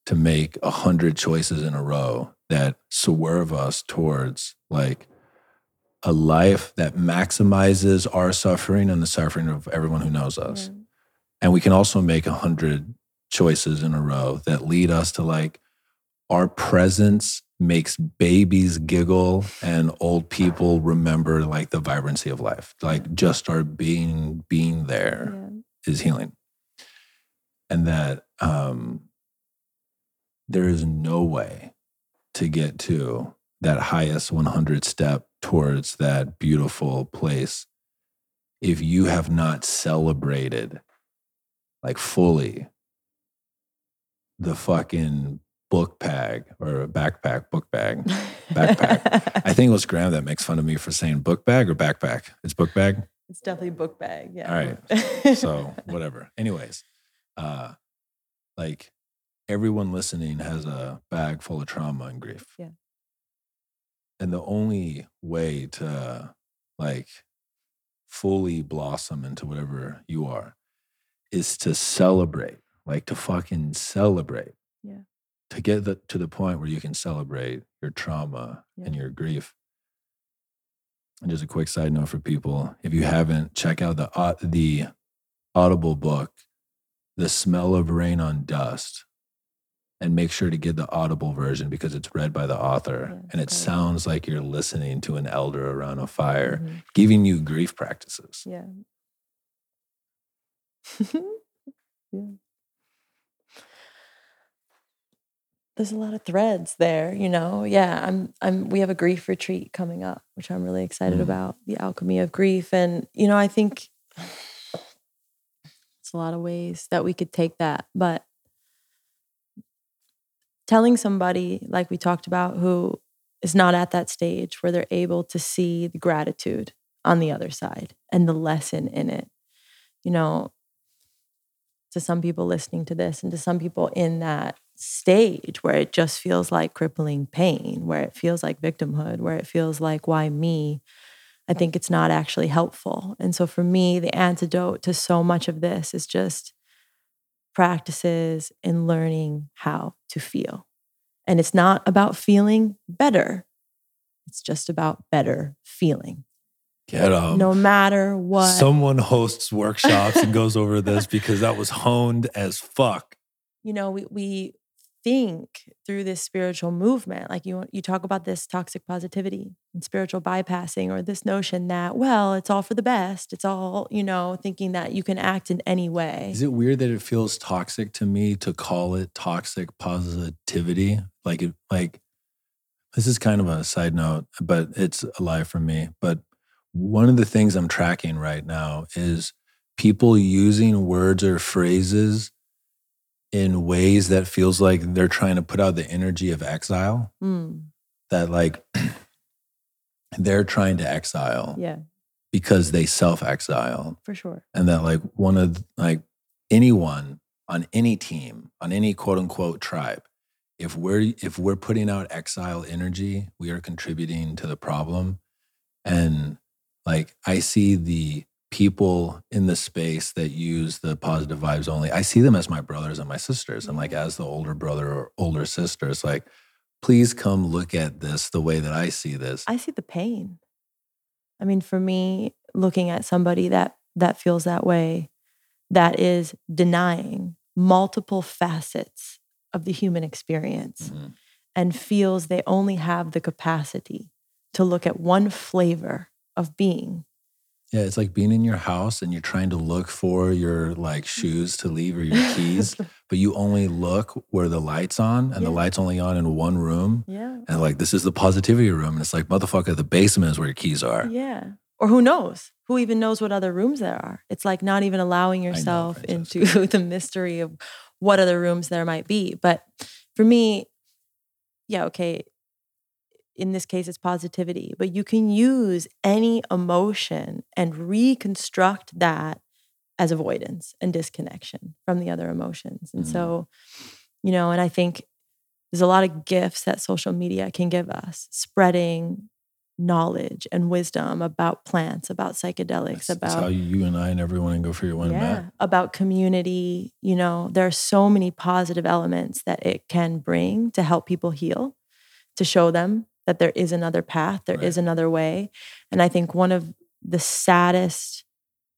to make a hundred choices in a row that swerve us towards like a life that maximizes our suffering and the suffering of everyone who knows us. Yeah. And we can also make a hundred choices in a row that lead us to like our presence makes babies giggle and old people remember like the vibrancy of life. Like just our being being there Yeah. is healing. And that um there is no way to get to that highest 100 step towards that beautiful place if you have not celebrated like fully the fucking book bag or backpack book bag Backpack. i think it was graham that makes fun of me for saying book bag or backpack it's book bag it's definitely book bag. Yeah. All right. so whatever anyways uh like everyone listening has a bag full of trauma and grief Yeah. and the only way to like fully blossom into whatever you are is to celebrate like to fucking celebrate Yeah. to get the, to the point where you can celebrate your trauma and your grief and just a quick side note for people if you haven't check out the au- the audible book the smell of rain on dust and make sure to get the audible version because it's read by the author Yeah, and it sounds like you're listening to an elder around a fire Mhm. giving you grief practices Yeah. yeah. There's a lot of threads there, you know. Yeah, I'm I'm we have a grief retreat coming up, which I'm really excited Mm. about, the alchemy of grief and you know, I think it's a lot of ways that we could take that, but telling somebody like we talked about who is not at that stage where they're able to see the gratitude on the other side and the lesson in it. You know, to some people listening to this and to some people in that stage where it just feels like crippling pain, where it feels like victimhood, where it feels like, why me? I think it's not actually helpful. And so for me, the antidote to so much of this is just practices in learning how to feel. And it's not about feeling better, it's just about better feeling. get 'em. no matter what. someone hosts workshops and goes over this because that was honed as fuck you know, we we think through this spiritual movement, like you you talk about this toxic positivity and spiritual bypassing, or this notion that well, it's all for the best. It's all you know, thinking that you can act in any way. Is it weird that it feels toxic to me to call it toxic positivity? Like it like this is kind of a side note, but it's alive for me. But one of the things I'm tracking right now is people using words or phrases in ways that feels like they're trying to put out the energy of exile. Mm, That like they're trying to exile Yeah, because they self exile. for sure. And that, like, one of, like, anyone on any team, on any quote unquote tribe, if we're if we're putting out exile energy, we are contributing to the problem. And like I see the people in the space that use the positive vibes only. I see them as my brothers and my sisters. And like as the older brother or older sister, it's like, please come look at this the way that I see this. I see the pain. I mean, for me, looking at somebody that that feels that way, that is denying multiple facets of the human experience Mhm. and feels they only have the capacity to look at one flavor of being. Yeah, it's like being in your house and you're trying to look for your like shoes to leave or your keys, but you only look where the light's on and the light's only on in one room. yeah. And like, this is the positivity room. And it's like, motherfucker, the basement is where your keys are. Yeah. Or who knows? Who even knows what other rooms there are? It's like not even allowing yourself Francesca. into the mystery of what other rooms there might be. But for me, yeah, okay. In this case, it's positivity, but you can use any emotion and reconstruct that as avoidance and disconnection from the other emotions. And Mhm. so, you know, and I think there's a lot of gifts that social media can give us, spreading knowledge and wisdom about plants, about psychedelics, That's, that's how about you and I and everyone can go for your one yeah, back. about community. You know, there are so many positive elements that it can bring to help people heal, to show them that there is another path, there is Right. another way. And I think one of the saddest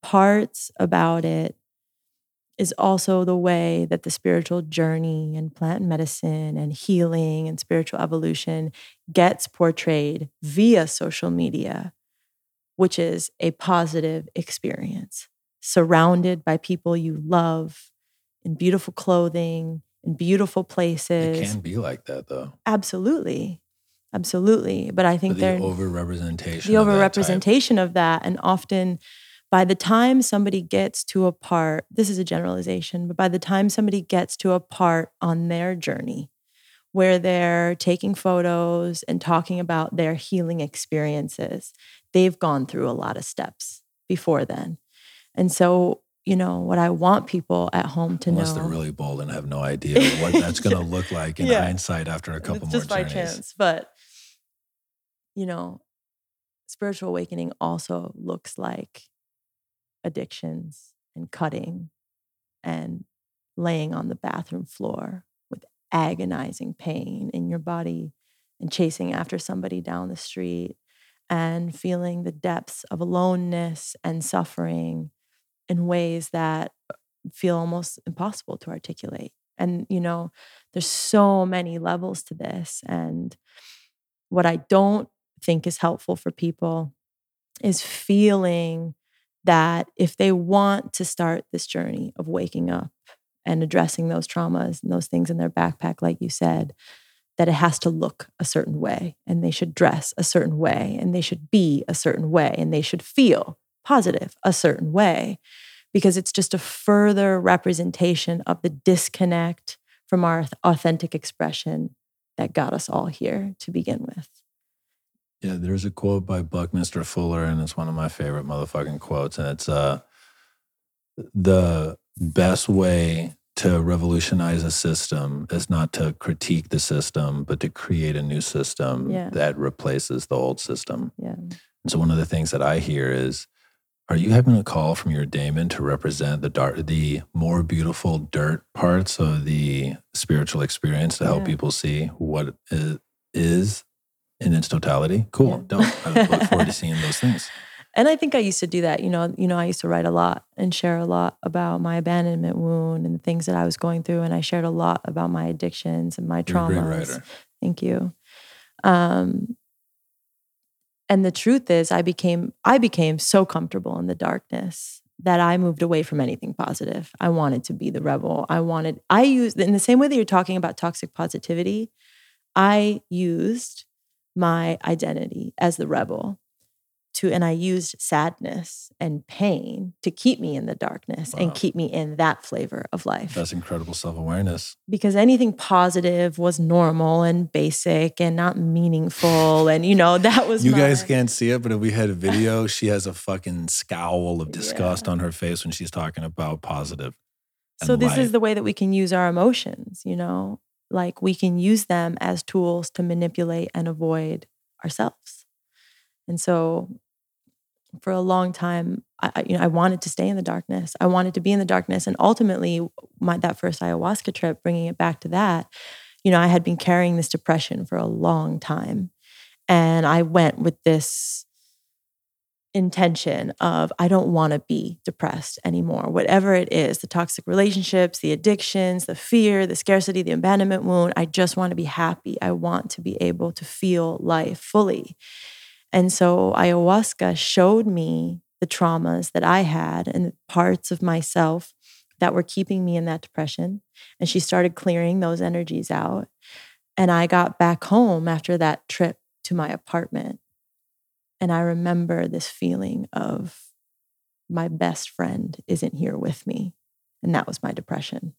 parts about it is also the way that the spiritual journey and plant medicine and healing and spiritual evolution gets portrayed via social media, which is a positive experience, surrounded by people you love in beautiful clothing, in beautiful places. It can be like that though. Absolutely. Absolutely. But I But think the they're over representation. the overrepresentation of that and often by the time somebody gets to a part this is a generalization but by the time somebody gets to a part on their journey where they're taking photos and talking about their healing experiences they've gone through a lot of steps before then and so you know what i want people at home to Unless know Unless they're really bold and have no idea what that's going to look like in Yeah. hindsight after a couple it's more just by journeys. chance but you know spiritual awakening also looks like addictions and cutting and laying on the bathroom floor with agonizing pain in your body and chasing after somebody down the street and feeling the depths of aloneness and suffering in ways that feel almost impossible to articulate. And, you know, there's so many levels to this. And what I don't think is helpful for people is feeling that if they want to start this journey of waking up and addressing those traumas and those things in their backpack, like you said, that it has to look a certain way and they should dress a certain way and they should be a certain way and they should feel positive a certain way because it's just a further representation of the disconnect from our authentic expression that got us all here to begin with. Yeah, there's a quote by Buckminster Fuller, and it's one of my favorite motherfucking quotes. And it's uh, the best way to revolutionize a system is not to critique the system, but to create a new system Yeah. that replaces the old system. Yeah. And so one of the things that I hear is, are you having a call from your daemon to represent the dark, the more beautiful dirt parts of the spiritual experience to help Yeah. people see what it is in its totality? Cool, Yeah. dope. I look forward to seeing those things. And I think I used to do that. You know, you know, I used to write a lot and share a lot about my abandonment wound and the things that I was going through. And I shared a lot about my addictions and my You're a great traumas. Thank you. Um, and the truth is, I became I became so comfortable in the darkness that I moved away from anything positive. I wanted to be the rebel. I wanted. I used in the same way that you're talking about toxic positivity. I used my identity as the rebel to and I used sadness and pain to keep me in the darkness Wow. and keep me in that flavor of life. That's incredible self awareness. because anything positive was normal and basic and not meaningful. And, you know, that was You my- guys can't see it, but if we had a video, she has a fucking scowl of disgust Yeah. on her face when she's talking about positive. So this light. is the way that we can use our emotions, you know, like we can use them as tools to manipulate and avoid ourselves. And so for a long time, I, you know, I wanted to stay in the darkness. I wanted to be in the darkness. And ultimately, my, that first ayahuasca trip, bringing it back to that, you know, I had been carrying this depression for a long time. And I went with this intention of I don't want to be depressed anymore. Whatever it is, the toxic relationships, the addictions, the fear, the scarcity, the abandonment wound, I just want to be happy. I want to be able to feel life fully. And so ayahuasca showed me the traumas that I had and parts of myself that were keeping me in that depression. And she started clearing those energies out. And I got back home after that trip to my apartment. And I remember this feeling of my best friend isn't here with me. And that was my depression.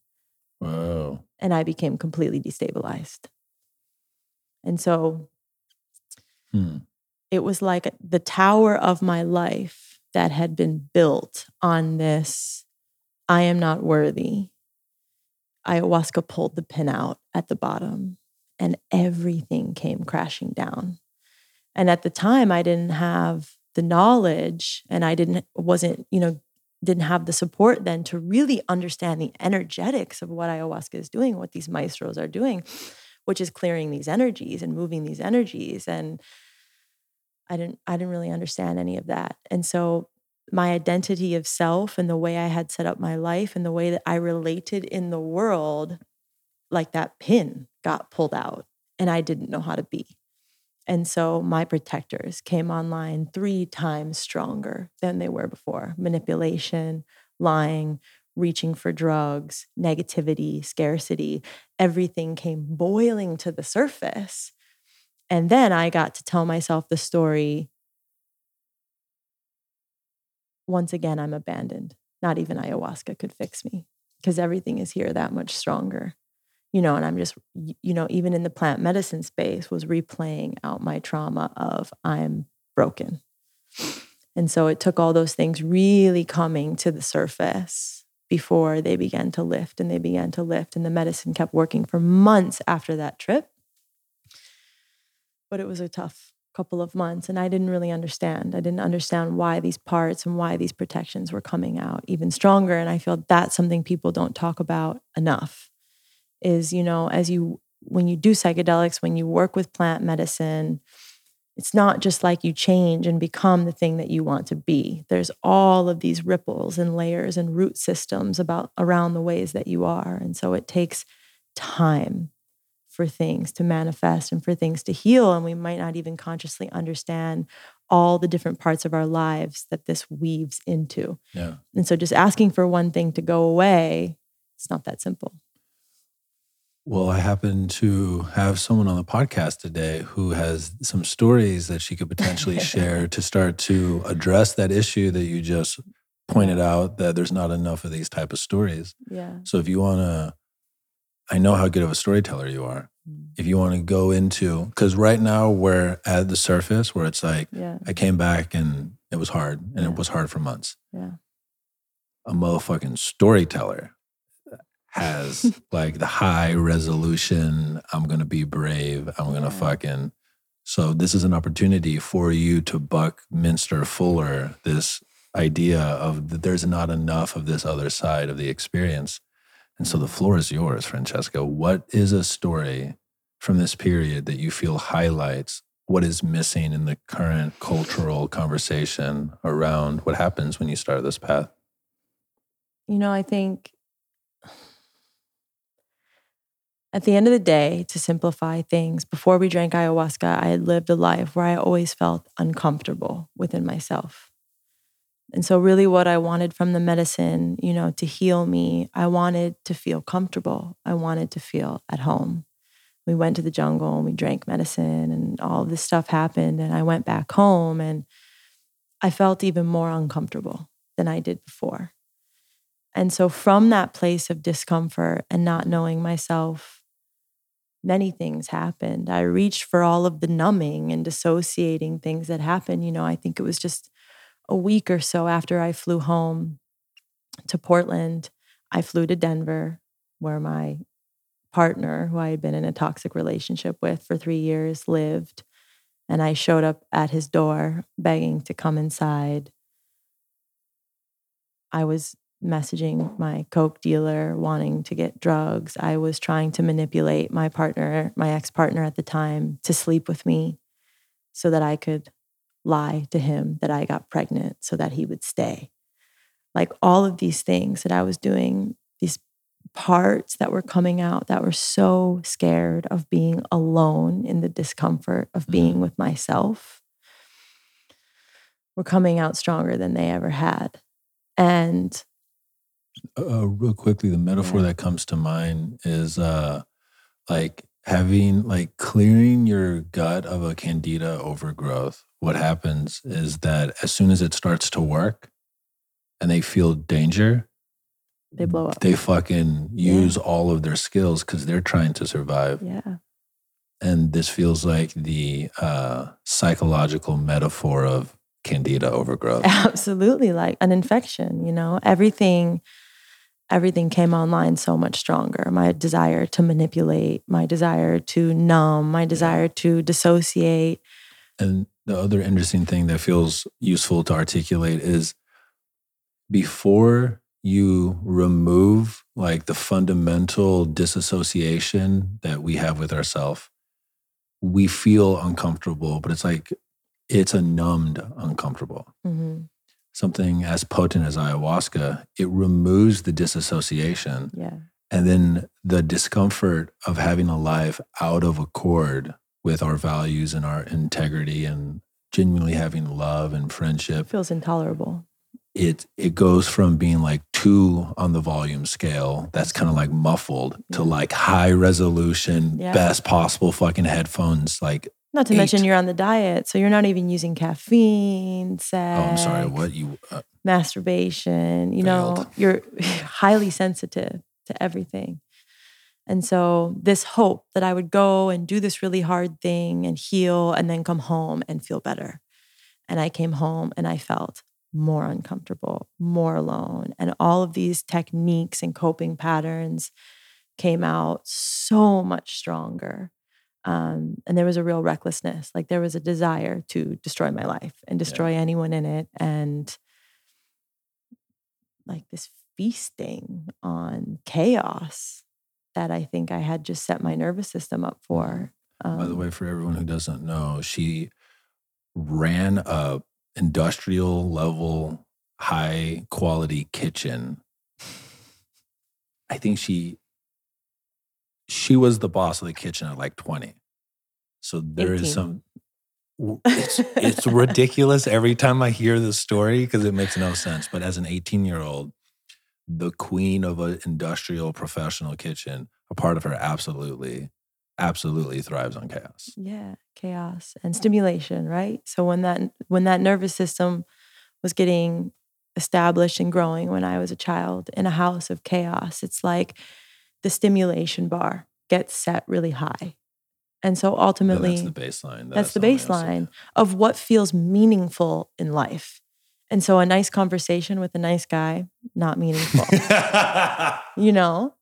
Whoa. And I became completely destabilized. And so Hmm. it was like the tower of my life that had been built on this I am not worthy. Ayahuasca pulled the pin out at the bottom and everything came crashing down. And at the time I didn't have the knowledge and I didn't wasn't, you know, didn't have the support then to really understand the energetics of what ayahuasca is doing, what these maestros are doing, which is clearing these energies and moving these energies and I didn't I didn't really understand any of that. And so my identity of self and the way I had set up my life and the way that I related in the world like that pin got pulled out and I didn't know how to be. And so my protectors came online 3 times stronger than they were before. Manipulation, lying, reaching for drugs, negativity, scarcity, everything came boiling to the surface. And then I got to tell myself the story once again, I'm abandoned. Not even ayahuasca could fix me because everything is here that much stronger. You know, and I'm just, you know, even in the plant medicine space, was replaying out my trauma of I'm broken. And so it took all those things really coming to the surface before they began to lift and they began to lift. And the medicine kept working for months after that trip. But it was a tough couple of months and I didn't really understand. I didn't understand why these parts and why these protections were coming out even stronger. And I feel that's something people don't talk about enough is, you know, as you, when you do psychedelics, when you work with plant medicine, it's not just like you change and become the thing that you want to be. There's all of these ripples and layers and root systems about around the ways that you are. And so it takes time for things to manifest and for things to heal. And we might not even consciously understand all the different parts of our lives that this weaves into. Yeah. And so just asking for one thing to go away, it's not that simple. Well, I happen to have someone on the podcast today who has some stories that she could potentially share to start to address that issue that you just pointed out that there's not enough of these type of stories. Yeah. So if you want to I know how good of a storyteller you are. Mm. If you want to go into cuz right now we're at the surface where it's like Yeah. I came back and it was hard and Yeah. it was hard for months. Yeah. A motherfucking storyteller has like the high resolution, I'm to be brave, I'm to Yeah. fucking. So this is an opportunity for you to Buckminster Fuller this idea of that there's not enough of this other side of the experience. And so the floor is yours, Francesca. What is a story from this period that you feel highlights what is missing in the current cultural conversation around what happens when you start this path? You know, I think at the end of the day, to simplify things, before we drank ayahuasca, I had lived a life where I always felt uncomfortable within myself. And so, really, what I wanted from the medicine, you know, to heal me, I wanted to feel comfortable. I wanted to feel at home. We went to the jungle and we drank medicine, and all this stuff happened. And I went back home and I felt even more uncomfortable than I did before. And so, from that place of discomfort and not knowing myself, many things happened. I reached for all of the numbing and dissociating things that happened. You know, I think it was just a week or so after I flew home to Portland. I flew to Denver, where my partner, who I had been in a toxic relationship with for three years, lived. And I showed up at his door begging to come inside. I was messaging my coke dealer wanting to get drugs. I was trying to manipulate my partner, my ex-partner at the time, to sleep with me so that I could lie to him that I got pregnant so that he would stay. Like all of these things that I was doing, these parts that were coming out that were so scared of being alone in the discomfort of being mm-hmm. with myself were coming out stronger than they ever had. And uh, uh, real quickly, the metaphor that comes to mind is uh, like having like clearing your gut of a candida overgrowth. What happens is that as soon as it starts to work and they feel danger, they blow up. They fucking use yeah. all of their skills because they're trying to survive. Yeah. And this feels like the uh, psychological metaphor of candida overgrowth. Absolutely, like an infection, you know, everything everything came online so much stronger. My desire to manipulate, my desire to numb, my desire to dissociate. And the other interesting thing that feels useful to articulate is before you remove like the fundamental disassociation that we have with ourselves, we feel uncomfortable, but it's like it's a numbed uncomfortable. Mm-hmm something as potent as ayahuasca, it removes the disassociation. Yeah. And then the discomfort of having a life out of accord with our values and our integrity and genuinely having love and friendship it feels intolerable. It it goes from being like two on the volume scale, that's kind of like muffled, yeah. to mm-hmm. like high resolution, yeah. best possible fucking headphones, like not to Eight. mention you're on the diet, so you're not even using caffeine, sex. Oh, I'm sorry. What you? Uh, masturbation. You failed. know, you're highly sensitive to everything. And so, this hope that I would go and do this really hard thing and heal and then come home and feel better. And I came home and I felt more uncomfortable, more alone. And all of these techniques and coping patterns came out so much stronger um, and there was a real recklessness like there was a desire to destroy my life and destroy yeah. anyone in it and like this feasting on chaos that i think i had just set my nervous system up for um, by the way for everyone who doesn't know she ran a industrial level high quality kitchen i think she she was the boss of the kitchen at like 20. So there 18. is some it's it's ridiculous every time I hear this story because it makes no sense. But as an 18 year old, the queen of an industrial professional kitchen, a part of her absolutely, absolutely thrives on chaos. Yeah, chaos and stimulation, right? So when that when that nervous system was getting established and growing when I was a child in a house of chaos, it's like the stimulation bar gets set really high. And so ultimately, that's the baseline. That that's the baseline of what feels meaningful in life. And so a nice conversation with a nice guy, not meaningful. you know,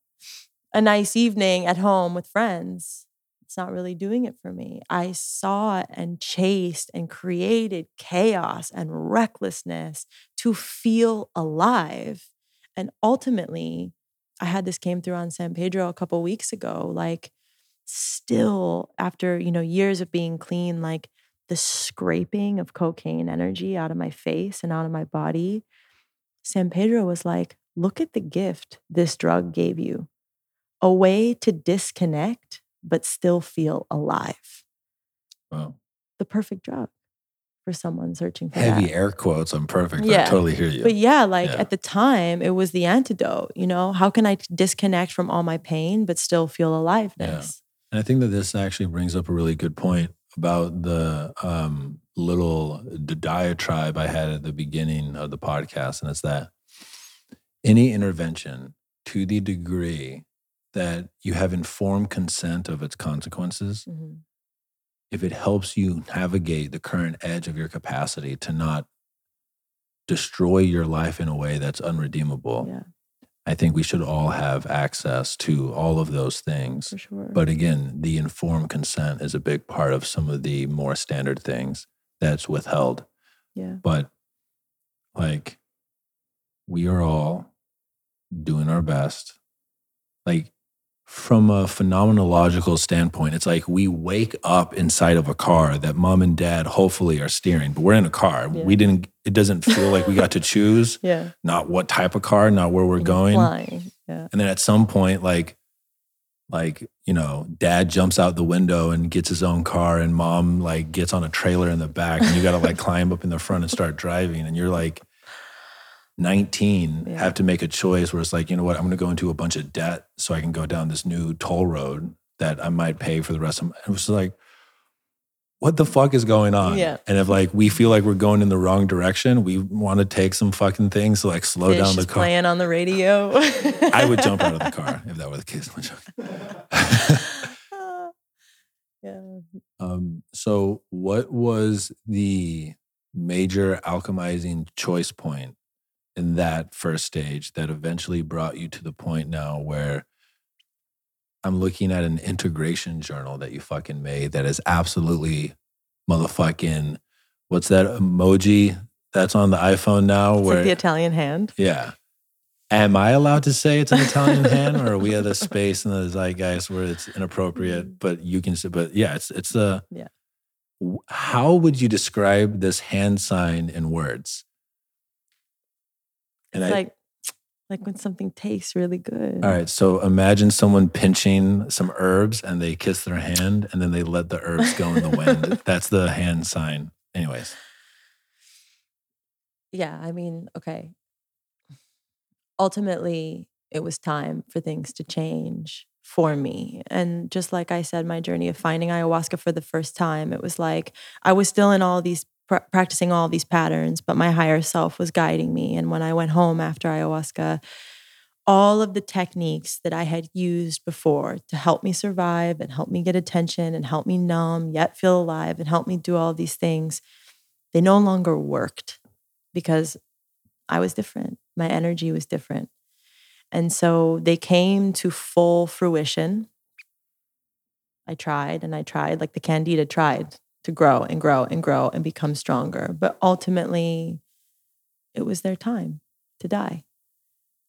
a nice evening at home with friends, it's not really doing it for me. I saw and chased and created chaos and recklessness to feel alive. And ultimately, I had this came through on San Pedro a couple weeks ago. Like, still after you know years of being clean, like the scraping of cocaine energy out of my face and out of my body. San Pedro was like, look at the gift this drug gave you a way to disconnect, but still feel alive. Wow. The perfect drug for someone searching for heavy that. air quotes. I'm perfect. Yeah. I totally hear you. But yeah, like yeah. at the time, it was the antidote. You know, how can I disconnect from all my pain but still feel aliveness? Yeah. And I think that this actually brings up a really good point about the um, little diatribe I had at the beginning of the podcast, and it's that any intervention to the degree that you have informed consent of its consequences, Mhm. If it helps you navigate the current edge of your capacity to not destroy your life in a way that's unredeemable, Yeah, I think we should all have access to all of those things. for sure. But again, the informed consent is a big part of some of the more standard things that's withheld. yeah, But like, we are all doing our best. Like, from a phenomenological standpoint, it's like we wake up inside of a car that mom and dad hopefully are steering, but we're in a car. Yeah. We didn't, it doesn't feel like we got to choose yeah. not what type of car, not where we're going. Yeah. And then at some point, like, like, you know, dad jumps out the window and gets his own car and mom like gets on a trailer in the back and you gotta like climb up in the front and start driving. And you're like 19, Yeah. have to make a choice where it's like, you know what, I'm gonna go into a bunch of debt so I can go down this new toll road that I might pay for the rest of my it was like what the fuck is going on? Yeah. And if like we feel like we're going in the wrong direction, we want to take some fucking things to like slow Phish down the car. playing on the radio. I would jump out of the car if that were the case. Yeah. um, so, what was the major alchemizing choice point in that first stage that eventually brought you to the point now where I'm looking at an integration journal that you fucking made that is absolutely motherfucking. What's that emoji that's on the iPhone now? It's where like the Italian hand. Yeah. Am I allowed to say it's an Italian hand, or are we at a space in the zeitgeist where it's inappropriate? Mm. But you can say, but yeah, it's it's a Yeah. How would you describe this hand sign in words? And It's I, like like when something tastes really good. all right, so imagine someone pinching some herbs and they kiss their hand and then they let the herbs go in the wind. That's the hand sign. Anyways, Yeah, I mean, okay. Ultimately, it was time for things to change for me. And just like I said, my journey of finding ayahuasca for the first time, it was like I was still in all these pra- practicing all these patterns, but my higher self was guiding me. And when I went home after ayahuasca, all of the techniques that I had used before to help me survive and help me get attention and help me numb, yet feel alive and help me do all these things, they no longer worked because I was different. My energy was different. And so they came to full fruition. I tried and I tried, like the Candida tried to grow and grow and grow and become stronger. But ultimately, it was their time to die.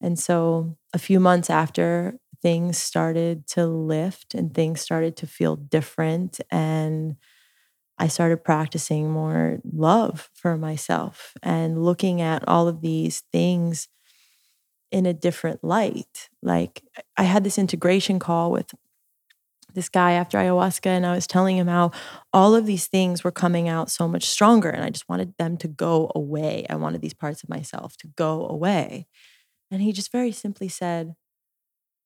And so a few months after, things started to lift and things started to feel different. And I started practicing more love for myself and looking at all of these things in a different light. Like I had this integration call with this guy after ayahuasca, and I was telling him how all of these things were coming out so much stronger, and I just wanted them to go away. I wanted these parts of myself to go away. And he just very simply said,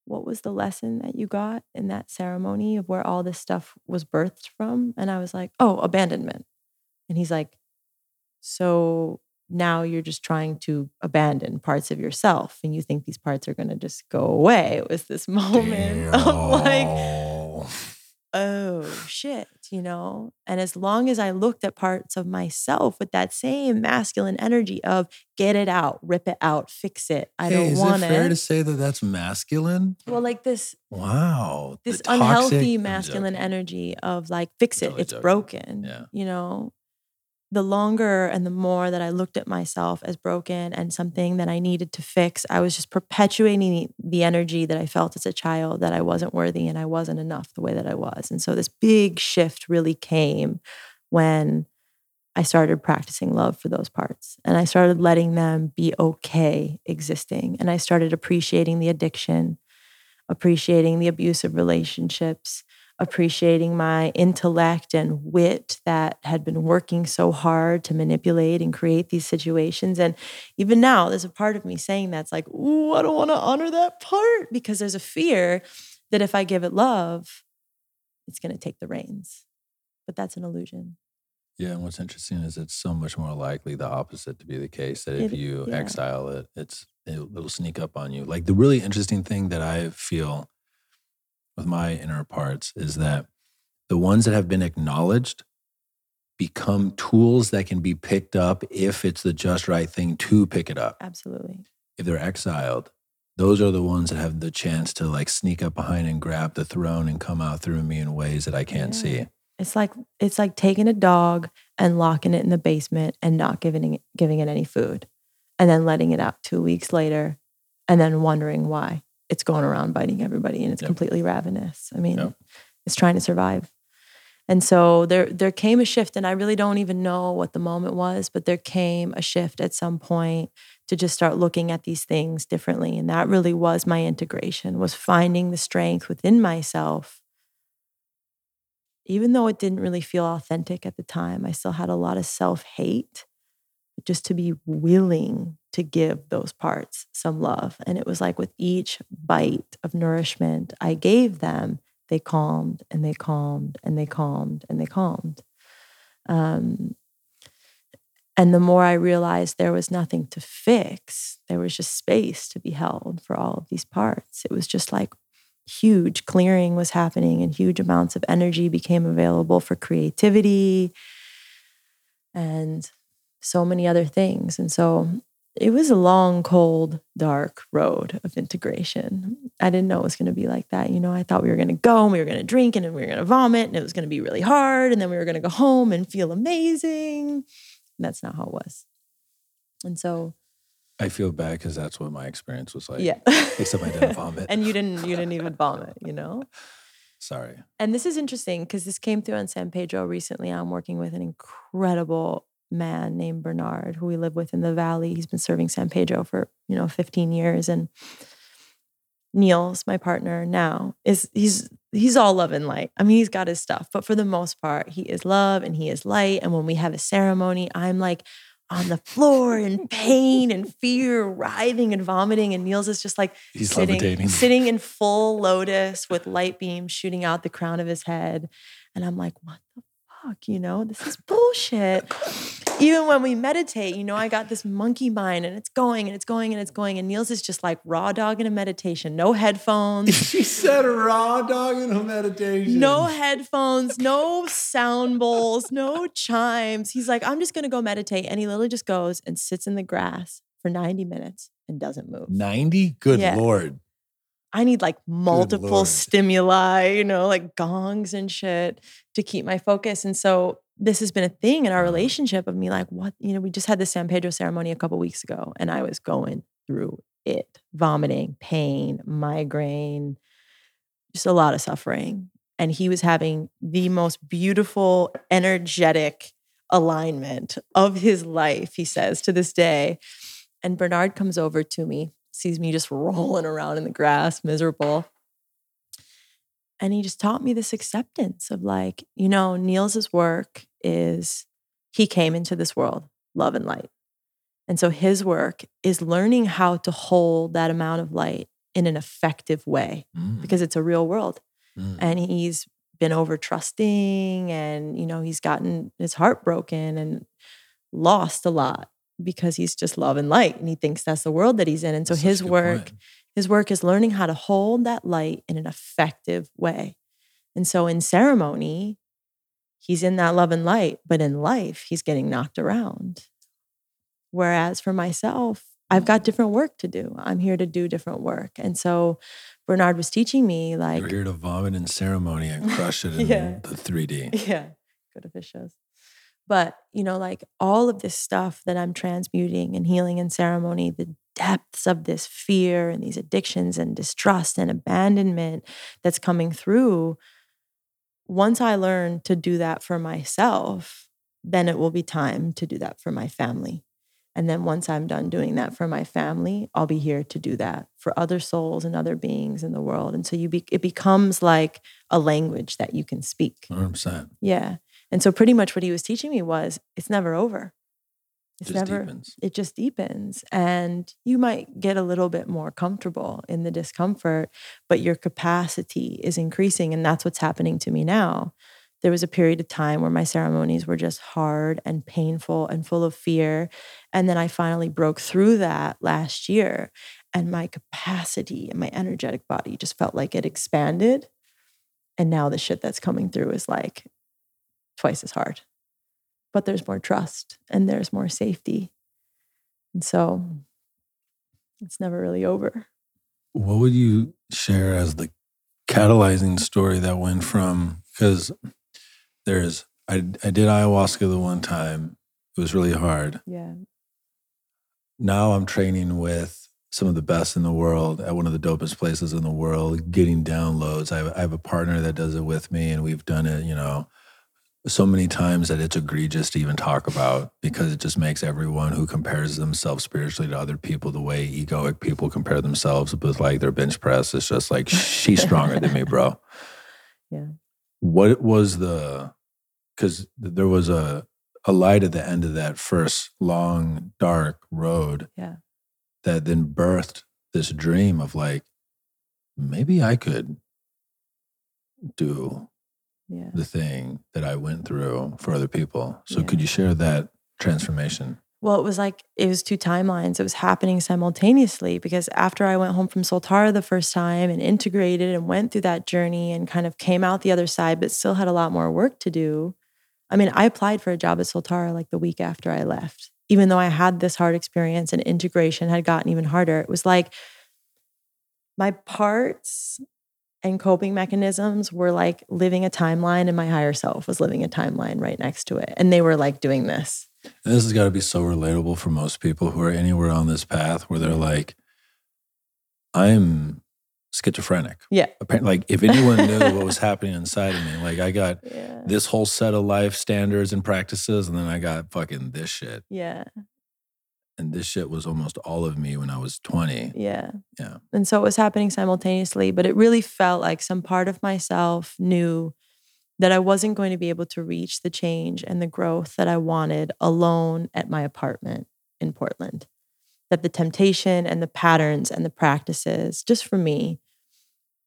What was the lesson that you got in that ceremony of where all this stuff was birthed from? And I was like, Oh, abandonment. And he's like, So now you're just trying to abandon parts of yourself and you think these parts are going to just go away. It was this moment of like, Damn. oh shit, you know? And as long as I looked at parts of myself with that same masculine energy of get it out, rip it out, fix it, I Hey, don't want it fair it. to say that that's masculine? well, like this Wow. This toxic- unhealthy masculine energy of like fix it, Totally it's joking. broken. Yeah. You know, the longer and the more that I looked at myself as broken and something that I needed to fix, I was just perpetuating the, energy that I felt as a child that I wasn't worthy and I wasn't enough the way that I was. And so this big shift really came when I started practicing love for those parts and I started letting them be okay existing. And I started appreciating the addiction, appreciating the abusive relationships, appreciating my intellect and wit that had been working so hard to manipulate and create these situations. And even now, there's a part of me saying that's like, ooh, I don't want to honor that part because there's a fear that if I give it love, it's going to take the reins. But that's an illusion. Yeah, and what's interesting is it's so much more likely the opposite to be the case. That if It- you yeah. exile it, it's it'll, it'll sneak up on you. Like the really interesting thing that I feel with my inner parts is that the ones that have been acknowledged become tools that can be picked up if it's the just right thing to pick it up. Absolutely. If they're exiled, those are the ones that have the chance to like sneak up behind and grab the throne and come out through me in ways that I can't Yeah. see. It's like it's like taking a dog and locking it in the basement and not giving it giving it any food, and then letting it out two weeks later, and then wondering why it's going around biting everybody and it's Yep. completely ravenous. I mean, Yep. it's trying to survive. And so there there came a shift, and I really don't even know what the moment was, but there came a shift at some point to just start looking at these things differently. And that really was my integration, was finding the strength within myself even though it didn't really feel authentic at the time, I still had a lot of self hate, just to be willing to give those parts some love. And it was like with each bite of nourishment I gave them, they calmed and they calmed and they calmed and they calmed. Um, and the more I realized there was nothing to fix, there was just space to be held for all of these parts. It was just like huge clearing was happening and huge amounts of energy became available for creativity and so many other things. And so it was a long, cold, dark road of integration. I didn't know it was going to be like that. You know, I thought we were going to go and we were going to drink and then we were going to vomit and it was going to be really hard. And then we were going to go home and feel amazing. And that's not how it was. And so, I feel bad because that's what my experience was like. yeah. Except I didn't vomit. and you didn't, you didn't even vomit, you know? Sorry. And this is interesting because this came through on San Pedro recently. I'm working with an incredible man named Bernard who we live with in the valley. He's been serving San Pedro for, you know, 15 years. And Niels, my partner now, is he's he's all love and light. I mean, he's got his stuff, but for the most part, he is love and he is light. And when we have a ceremony, I'm like on the floor in pain and fear, writhing and vomiting. And Niels is just like He's sitting, levitating. sitting in full lotus with light beams shooting out the crown of his head. And I'm like, what the fuck? You know, this is bullshit. Even when we meditate, you know, I got this monkey mind and it's going and it's going and it's going. And Niels is just like raw dog in a meditation, no headphones. she said raw dog in a meditation. No headphones, no sound bowls, no chimes. He's like, I'm just gonna go meditate. And he literally just goes and sits in the grass for 90 minutes and doesn't move. 90? Good Yeah. Lord. I need like multiple stimuli, you know, like gongs and shit to keep my focus. And so this has been a thing in our Uh-huh. relationship of me like, what, you know, we just had the San Pedro ceremony a couple weeks ago and I was going through it, vomiting, pain, migraine, just a lot of suffering. And he was having the most beautiful, energetic alignment of his life, he says to this day. And Bernard comes over to me, sees me just rolling around in the grass, miserable. And he just taught me this acceptance of like, you know, Niels's work is he came into this world, love and light. And so his work is learning how to hold that amount of light in an effective way Mm, because it's a real world mm. and he's been over trusting and you know he's gotten his heart broken and lost a lot because he's just love and light and he thinks that's the world that he's in and so That's his work point. His work is learning how to hold that light in an effective way and so in ceremony he's in that love and light but in life he's getting knocked around whereas for myself i've got different work to do i'm here to do different work and so bernard was teaching me like You're here to vomit in ceremony and crush it in Yeah. the 3D. Yeah, go to Phish shows. But, you know, like all of this stuff that I'm transmuting and healing in ceremony, the depths of this fear and these addictions and distrust and abandonment that's coming through, once I learn to do that for myself, then it will be time to do that for my family. And then once I'm done doing that for my family, I'll be here to do that for other souls and other beings in the world. And so you be, it becomes like a language that you can speak. 100%. Yeah. And so pretty much what he was teaching me was it's never over. It's Just never deepens. it just deepens and you might get a little bit more comfortable in the discomfort, but your capacity is increasing and that's what's happening to me now. there was a period of time where my ceremonies were just hard and painful and full of fear. And then I finally broke through that last year. And my capacity and my energetic body just felt like it expanded. And now the shit that's coming through is like twice as hard. But there's more trust and there's more safety. And so it's never really over. What would you share as the catalyzing story that went from because there's I I did ayahuasca the one time. It was really hard. Yeah. Now I'm training with some of the best in the world at one of the dopest places in the world, getting downloads. I I have a partner that does it with me, and we've done it, you know, so many times that it's egregious to even talk about because it just makes everyone who compares themselves spiritually to other people the way egoic people compare themselves with like their bench press. It's just like she's stronger than me, bro. Yeah. What was the because there was a a light at the end of that first long dark road Yeah. that then birthed this dream of like maybe I could do Yeah. the thing that I went through for other people. So Yeah. could you share that transformation? Well, it was like it was two timelines. It was happening simultaneously because after I went home from Soltara the first time and integrated and went through that journey and kind of came out the other side, but still had a lot more work to do. I mean, I applied for a job at Soltara like the week after I left, even though I had this hard experience and integration had gotten even harder. It was like my parts and coping mechanisms were like living a timeline, and my higher self was living a timeline right next to it. And they were like doing this. And this has got to be so relatable for most people who are anywhere on this path where they're like, I'm schizophrenic. Yeah. Apparently, like if anyone knew what was happening inside of me, like I got Yeah. this whole set of life standards and practices, and then I got fucking this shit. Yeah. And this shit was almost all of me when I was 20. Yeah. Yeah. And so it was happening simultaneously, but it really felt like some part of myself knew that I wasn't going to be able to reach the change and the growth that I wanted alone at my apartment in Portland. That the temptation and the patterns and the practices, just for me,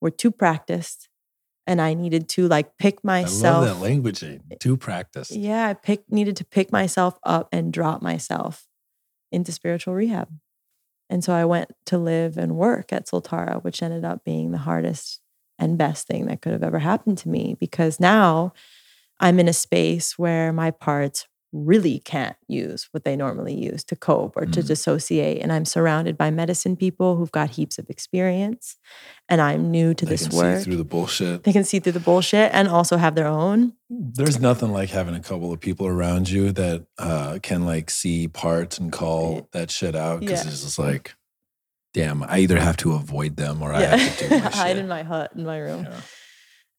were too practiced. And I needed to like pick myself. I love that languaging. To practice. Yeah, I pick, needed to pick myself up and drop myself into spiritual rehab. And so I went to live and work at Soltara, which ended up being the hardest and best thing that could have ever happened to me because now I'm in a space where my parts really can't use what they normally use to cope or to Mhm. dissociate. And I'm surrounded by medicine people who've got heaps of experience. And I'm new to They this can work. see through the bullshit. they can see through the bullshit and also have their own. There's nothing like having a couple of people around you that uh, can like see parts and call that shit out because Yeah. it's just like, damn, I either have to avoid them or I have to do my hide in my hut in my room. Yeah.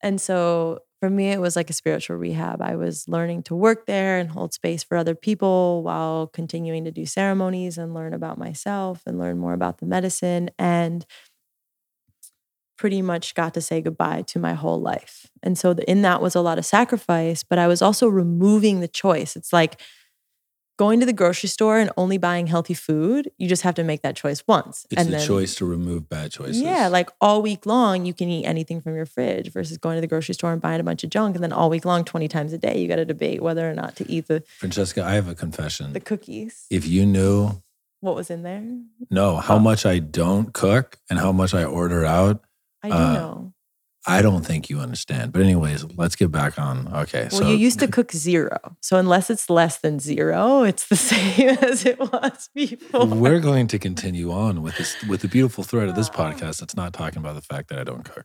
And so for me, it was like a spiritual rehab. I was learning to work there and hold space for other people while continuing to do ceremonies and learn about myself and learn more about the medicine. And pretty much got to say goodbye to my whole life. And so in that was a lot of sacrifice, but I was also removing the choice. It's like going to the grocery store and only buying healthy food. You just have to make that choice once. It's and the then, choice to remove bad choices. yeah, like all week long, you can eat anything from your fridge versus going to the grocery store and buying a bunch of junk. And then all week long, 20 times a day, you got to debate whether or not to eat the, Francesca, I have a confession. the cookies. if you knew, What was in there? no, how much I don't cook and how much I order out, I do Uh, know. I don't think you understand. But anyways, let's get back on. Okay, Well, so you used to cook zero. So unless it's less than zero, it's the same as it was before. we're going to continue on with this with the beautiful thread of this podcast. That's not talking about the fact that I don't cook.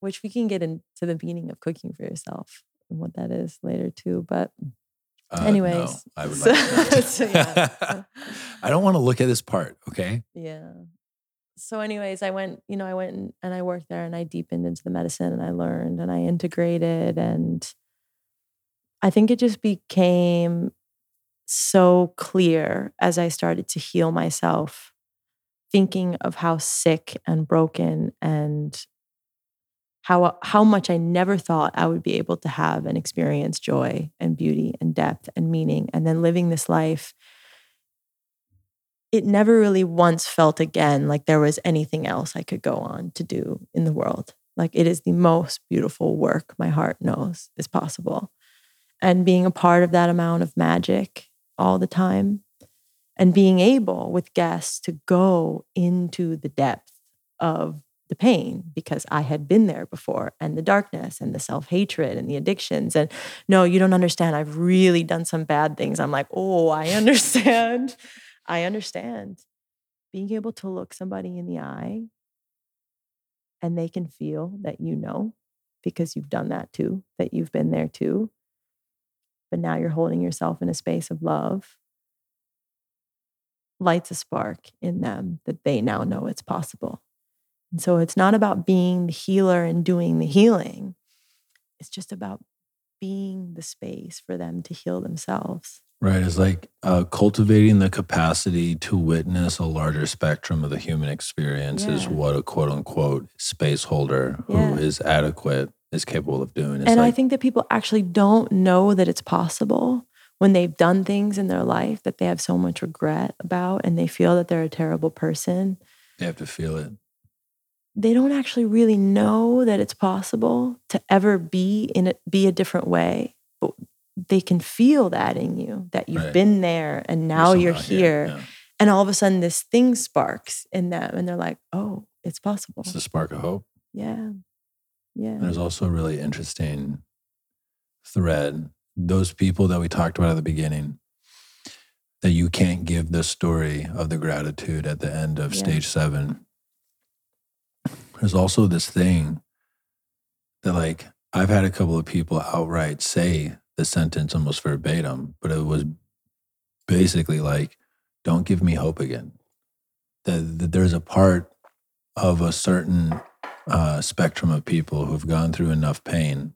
Which we can get into the meaning of cooking for yourself and what that is later too. But Uh, no, Anyways, I would so- like to. so, yeah. I don't want to look at this part. Okay. Yeah. So, anyways, I went, you know, I went and, I worked there and I deepened into the medicine and I learned and I integrated. And I think it just became so clear as I started to heal myself, thinking of how sick and broken and how, how much I never thought I would be able to have and experience joy and beauty and depth and meaning. And then living this life it never really once felt again like there was anything else I could go on to do in the world. Like it is the most beautiful work my heart knows is possible. And being a part of that amount of magic all the time and being able with guests to go into the depth of the pain because I had been there before and the darkness and the self hatred and the addictions. And no, you don't understand. I've really done some bad things. I'm like, oh, I understand. I understand. Being able to look somebody in the eye and they can feel that you know because you've done that too, that you've been there too. But now you're holding yourself in a space of love lights a spark in them that they now know it's possible. And so it's not about being the healer and doing the healing. It's just about being the space for them to heal themselves. Right. It's like uh, cultivating the capacity to witness a larger spectrum of the human experience yeah. is what a quote unquote space holder yeah. who is adequate is capable of doing. It's and like, I think that people actually don't know that it's possible when they've done things in their life that they have so much regret about and they feel that they're a terrible person. They have to feel it they don't actually really know that it's possible to ever be in it, be a different way. They can feel that in you that you've right. been there and now you're, you're here. here. Yeah. And all of a sudden, this thing sparks in them, and they're like, "Oh, it's possible." It's a spark of hope. Yeah, yeah. There's also a really interesting thread. Those people that we talked about at the beginning, that you can't give the story of the gratitude at the end of yeah. stage seven there's also this thing that like I've had a couple of people outright say the sentence almost verbatim, but it was basically like, don't give me hope again. That, that there's a part of a certain uh, spectrum of people who've gone through enough pain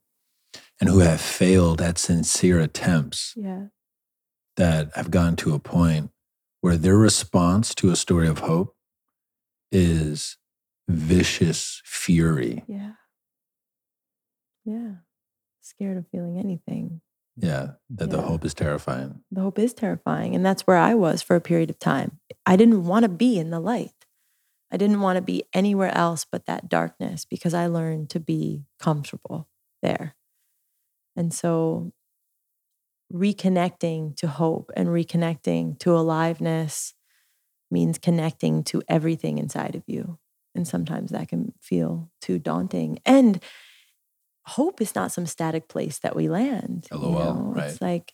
and who have failed at sincere attempts yeah. that have gotten to a point where their response to a story of hope is vicious fury. Yeah. Yeah. Scared of feeling anything. Yeah. That yeah. the hope is terrifying. The hope is terrifying. And that's where I was for a period of time. I didn't want to be in the light. I didn't want to be anywhere else but that darkness because I learned to be comfortable there. And so reconnecting to hope and reconnecting to aliveness means connecting to everything inside of you. And sometimes that can feel too daunting. And hope is not some static place that we land. LOL, you know? right. It's like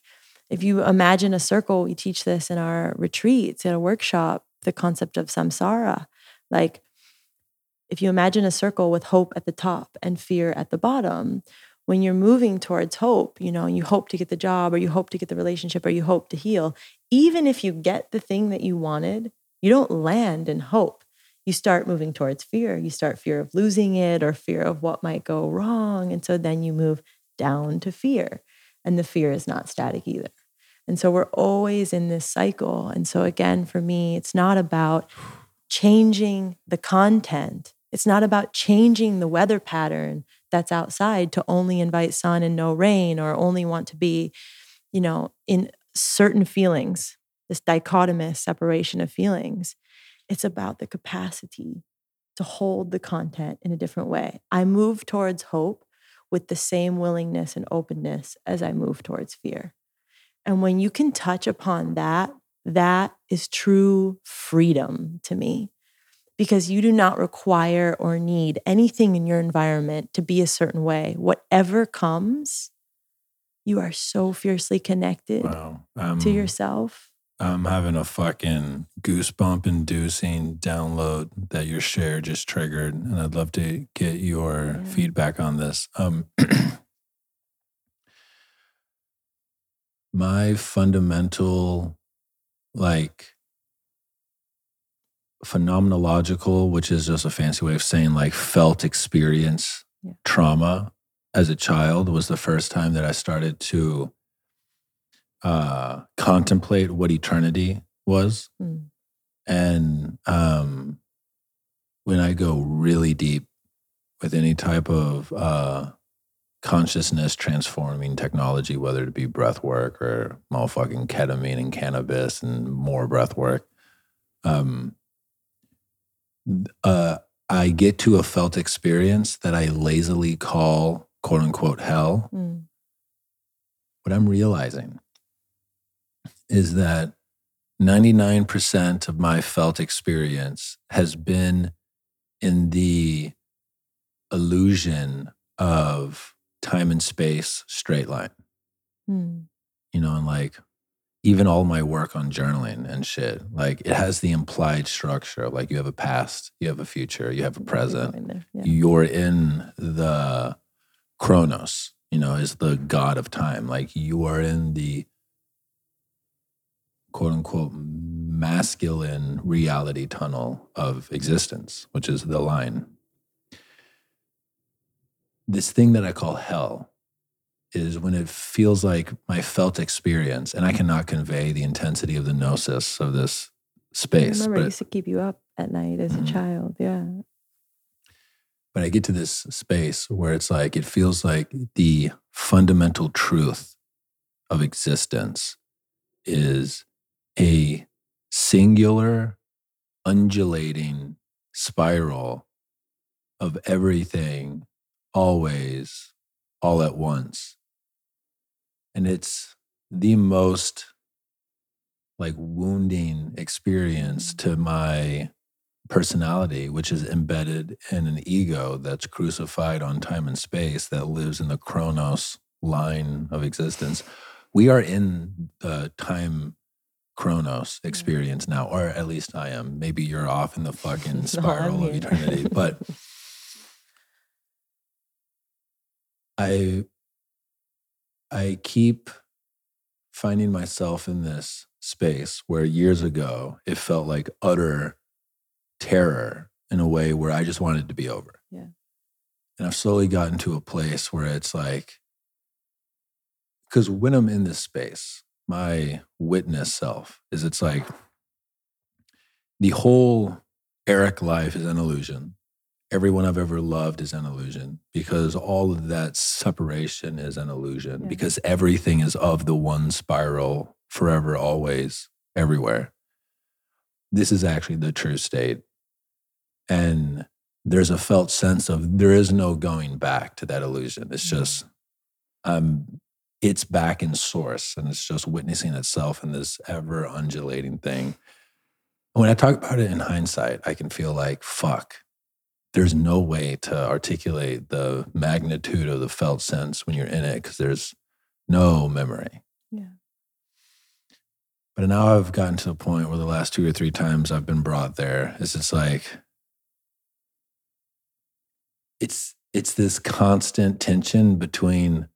if you imagine a circle, we teach this in our retreats, in a workshop, the concept of samsara. Like if you imagine a circle with hope at the top and fear at the bottom, when you're moving towards hope, you know, you hope to get the job or you hope to get the relationship or you hope to heal, even if you get the thing that you wanted, you don't land in hope you start moving towards fear. You start fear of losing it or fear of what might go wrong. And so then you move down to fear. And the fear is not static either. And so we're always in this cycle. And so, again, for me, it's not about changing the content, it's not about changing the weather pattern that's outside to only invite sun and no rain or only want to be, you know, in certain feelings, this dichotomous separation of feelings. It's about the capacity to hold the content in a different way. I move towards hope with the same willingness and openness as I move towards fear. And when you can touch upon that, that is true freedom to me because you do not require or need anything in your environment to be a certain way. Whatever comes, you are so fiercely connected wow. um, to yourself. I'm having a fucking goosebump inducing download that your share just triggered. And I'd love to get your yeah. feedback on this. Um, my fundamental, like, phenomenological, which is just a fancy way of saying like felt experience yeah. trauma as a child, was the first time that I started to uh, contemplate what eternity was. Mm. And um, when I go really deep with any type of uh, consciousness transforming technology, whether it be breath work or motherfucking ketamine and cannabis and more breath work, um, uh, I get to a felt experience that I lazily call quote unquote hell, Mm. what I'm realizing is that 99% of my felt experience has been in the illusion of time and space straight line. Mm. You know, and like even all my work on journaling and shit, like it has the implied structure of like you have a past, you have a future, you have a present. there. Yeah. You're in the chronos, you know, is the god of time. Like you are in the quote unquote masculine reality tunnel of existence, which is the line. This thing that I call hell is when it feels like my felt experience, and I cannot convey the intensity of the gnosis of this I space. remember it But, used to keep you up at night as a Mhm. child. Yeah. but I get to this space where it's like, it feels like the fundamental truth of existence is a singular, undulating spiral of everything, always, all at once. And it's the most like wounding experience to my personality, which is embedded in an ego that's crucified on time and space that lives in the chronos line of existence. We are in the time chronos mm-hmm. experience now, or at least I am. Maybe you're off in the fucking spiral of eternity, but I I keep finding myself in this space where years ago it felt like utter terror in a way where I just wanted to be over. Yeah. And I've slowly gotten to a place where it's like, because when I'm in this space, my witness self is it's like the whole Erick life is an illusion. Everyone I've ever loved is an illusion because all of that separation is an illusion Yeah. because everything is of the one spiral forever, always, everywhere. This is actually the true state. And there's a felt sense of there is no going back to that illusion. It's Mhm. just, um, it's back in source and it's just witnessing itself in this ever undulating thing. When I talk about it in hindsight, I can feel like, fuck, there's no way to articulate the magnitude of the felt sense when you're in it because there's no memory. Yeah. But now I've gotten to the point where the last two or three times I've been brought there is it's like it's it's this constant tension between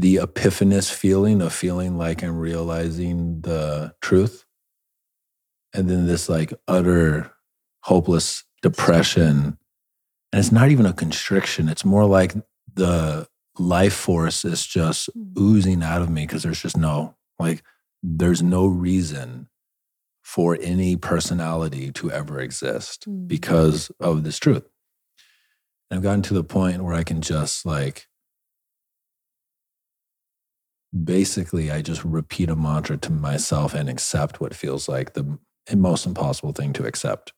the epiphanous feeling of feeling like I'm realizing the truth and then this like utter hopeless depression. And it's not even a constriction. It's more like the life force is just Mm. oozing out of me because there's just no like there's no reason for any personality to ever exist Mm. because of this truth. And I've gotten to the point where I can just like basically I just repeat a mantra to myself and accept what feels like the most impossible thing to accept.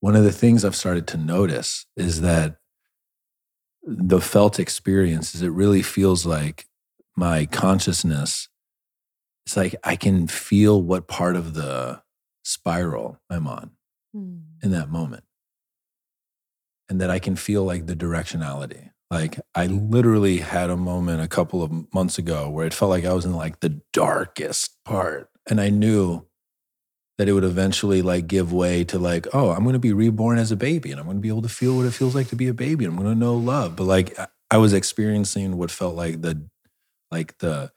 One of the things I've started to notice is that the felt experience is it really feels like my consciousness it's like I can feel what part of the spiral I'm on Mm. in that moment. And that I can feel like the directionality. Like I literally had a moment a couple of months ago where it felt like I was in like the darkest part. And I knew that it would eventually like give way to like, oh, I'm going to be reborn as a baby and I'm going to be able to feel what it feels like to be a baby. And I'm going to know love. But like I- was experiencing what felt like the like the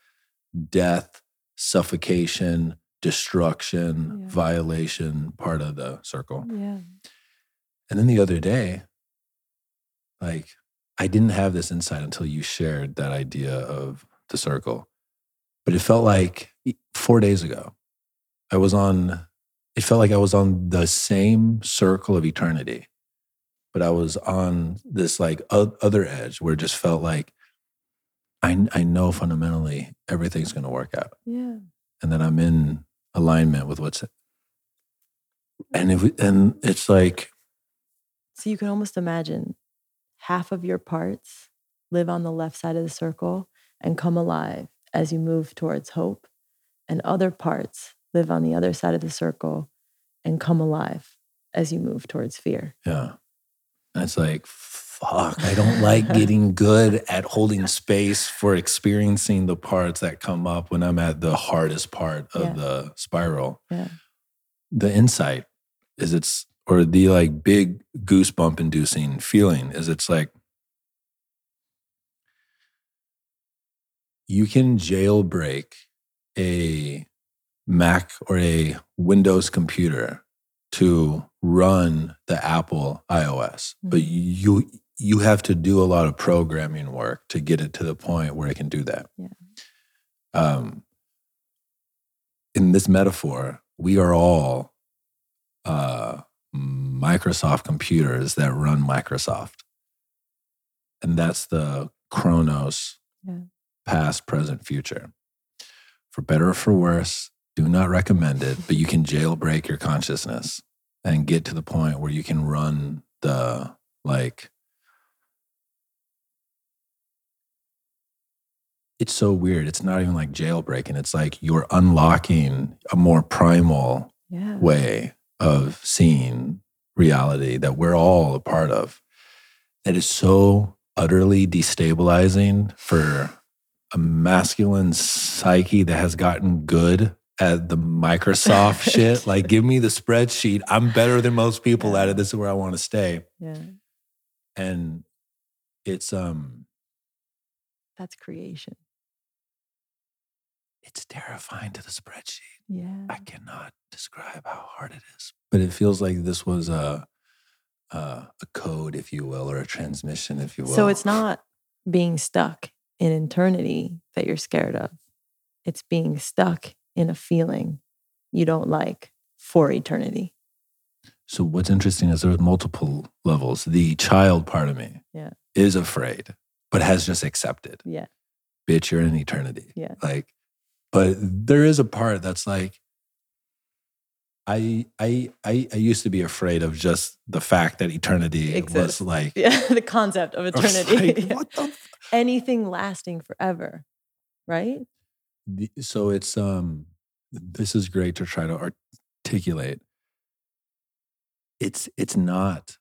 death, suffocation, destruction, Yeah. violation part of the circle. Yeah. And then the other day, like I didn't have this insight until you shared that idea of the circle. But it felt like four days ago, I was on, it felt like I was on the same circle of eternity, but I was on this like other edge where it just felt like I, I know fundamentally everything's going to work out Yeah. and that I'm in alignment with what's and if and it's like So you can almost imagine half of your parts live on the left side of the circle and come alive as you move towards hope, and other parts live on the other side of the circle and come alive as you move towards fear. Yeah. It's like, fuck, I don't like getting good at holding space for experiencing the parts that come up when I'm at the hardest part of Yeah. the spiral. Yeah. The insight is it's, or the like big goosebump inducing feeling is it's like, you can jailbreak a Mac or a Windows computer to run the Apple iOS, but Mhm. you you have to do a lot of programming work to get it to the point where it can do that. Yeah. Um, in this metaphor, we are all uh, Microsoft computers that run Microsoft, and that's the Chronos Yeah. past, present, future. For better or for worse, do not recommend it, but you can jailbreak your consciousness and get to the point where you can run the like it's so weird. It's not even like jailbreaking. It's like you're unlocking a more primal Yeah. way of seeing reality that we're all a part of that is so utterly destabilizing for a masculine psyche that has gotten good at the Microsoft shit. Like, give me the spreadsheet. I'm better than most people at it. This is where I want to stay. Yeah. And it's um That's creation. It's terrifying to the spreadsheet. Yeah. I cannot describe how hard it is. But it feels like this was a a, a code, if you will, or a transmission, if you will. So it's not being stuck in eternity that you're scared of. It's being stuck in a feeling you don't like for eternity. So what's interesting is there's multiple levels. The child part of me Yeah. is afraid, but has just accepted. Yeah. Bitch, you're in eternity. Yeah. Like, but there is a part that's like, I I I, I used to be afraid of just the fact that eternity Exists. was like, Yeah. the concept of eternity. like, Yeah. what the f- Anything lasting forever. Right? the- so it's um this is great to try to articulate it's it's not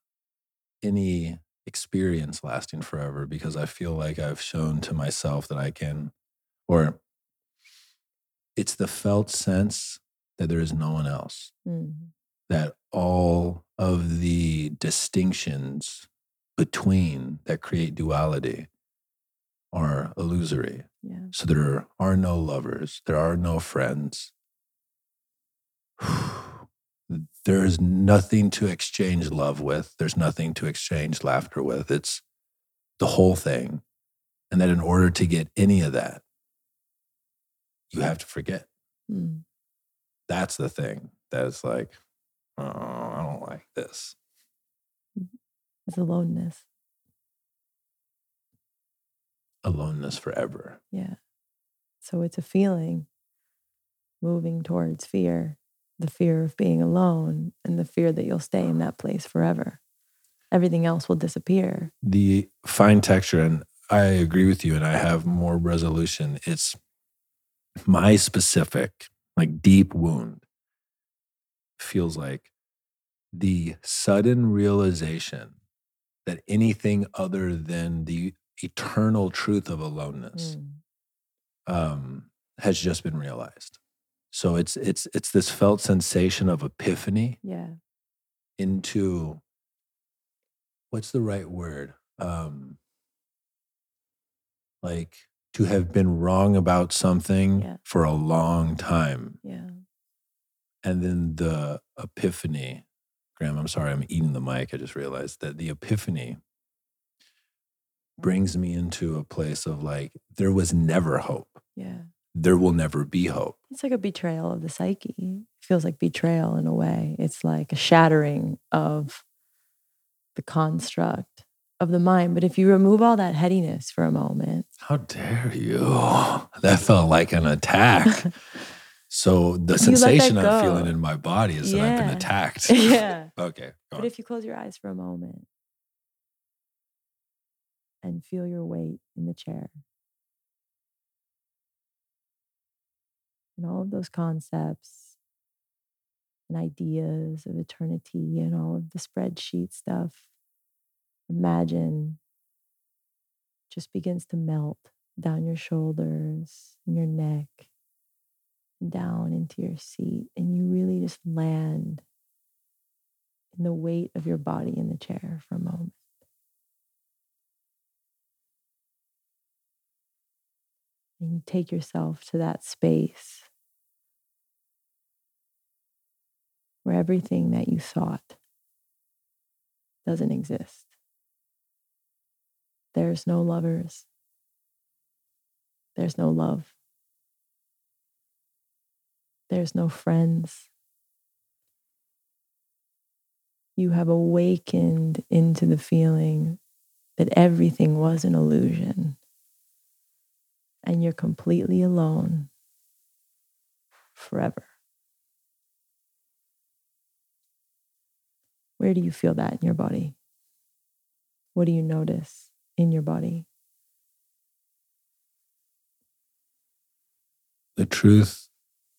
any experience lasting forever because i feel like i've shown to myself that i can or it's the felt sense that there is no one else Mm. that all of the distinctions between that create duality are illusory Yeah. so there are no lovers, there are no friends. There's nothing to exchange love with, there's nothing to exchange laughter with. It's the whole thing. And that in order to get any of that, you have to forget. Mm. That's the thing that is like, oh, I don't like this. It's aloneness. Aloneness forever. Yeah. So it's a feeling moving towards fear, the fear of being alone and the fear that you'll stay in that place forever. Everything else will disappear. the fine texture and i agree with you and i have more resolution it's my specific like deep wound feels like the sudden realization that anything other than the eternal truth of aloneness Mm. um, has just been realized so it's it's it's this felt sensation of epiphany Yeah. into what's the right word um like to have been wrong about something Yeah. for a long time Yeah. and then the epiphany graham i'm sorry i'm eating the mic i just realized that the epiphany mm-hmm. brings me into a place of like there was never hope Yeah. there will never be hope It's like a betrayal of the psyche. It feels like betrayal in a way. It's like a shattering of the construct of the mind. But if you remove all that headiness for a moment, how dare you that felt like an attack So the sensation I'm feeling in my body is that I've been attacked. yeah. okay. But on. if you close your eyes for a moment and feel your weight in the chair, and all of those concepts and ideas of eternity and all of the spreadsheet stuff, imagine just begins to melt down your shoulders and your neck, down into your seat, and you really just land in the weight of your body in the chair for a moment. And you take yourself to that space where everything that you thought doesn't exist. There's no lovers. There's no love. There's no friends. You have awakened into the feeling that everything was an illusion and you're completely alone forever. Where do you feel that in your body? What do you notice in your body? the truth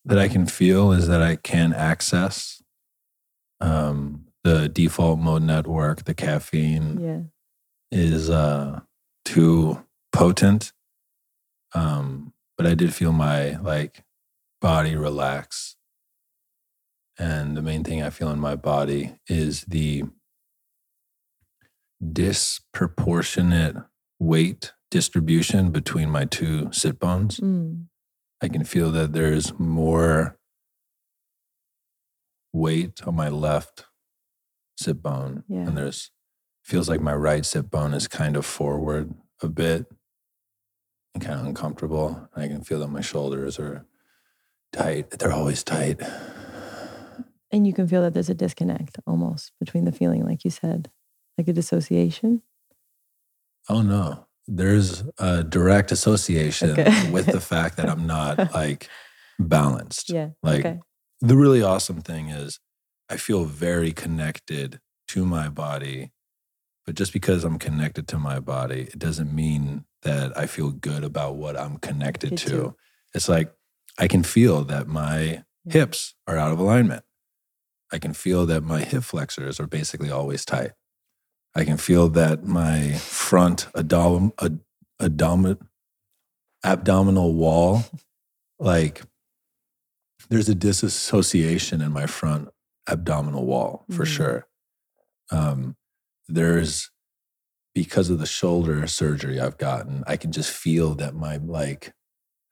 that I can feel is that I can access um, the default mode network, the caffeine Yeah. is uh, too potent. Um, but I did feel my like body relax. And the main thing I feel in my body is the disproportionate weight distribution between my two sit bones. Mm. I can feel that there's more weight on my left sit bone. Yeah. And there's feels like my right sit bone is kind of forward a bit and kind of uncomfortable. I can feel that my shoulders are tight. They're always tight. And you can feel that there's a disconnect almost between the feeling, like you said, like a dissociation. Oh no. There's a direct association Okay. with the fact that I'm not like balanced. Yeah. Like okay. the really awesome thing is I feel very connected to my body. But just because I'm connected to my body, it doesn't mean that I feel good about what I'm connected Me to. It's like I can feel that my Yeah. hips are out of alignment. I can feel that my hip flexors are basically always tight. I can feel that my front abdom- ad- abdomen- abdominal wall, like there's a disassociation in my front abdominal wall for Mhm. sure. Um, there's because of the shoulder surgery I've gotten, I can just feel that my like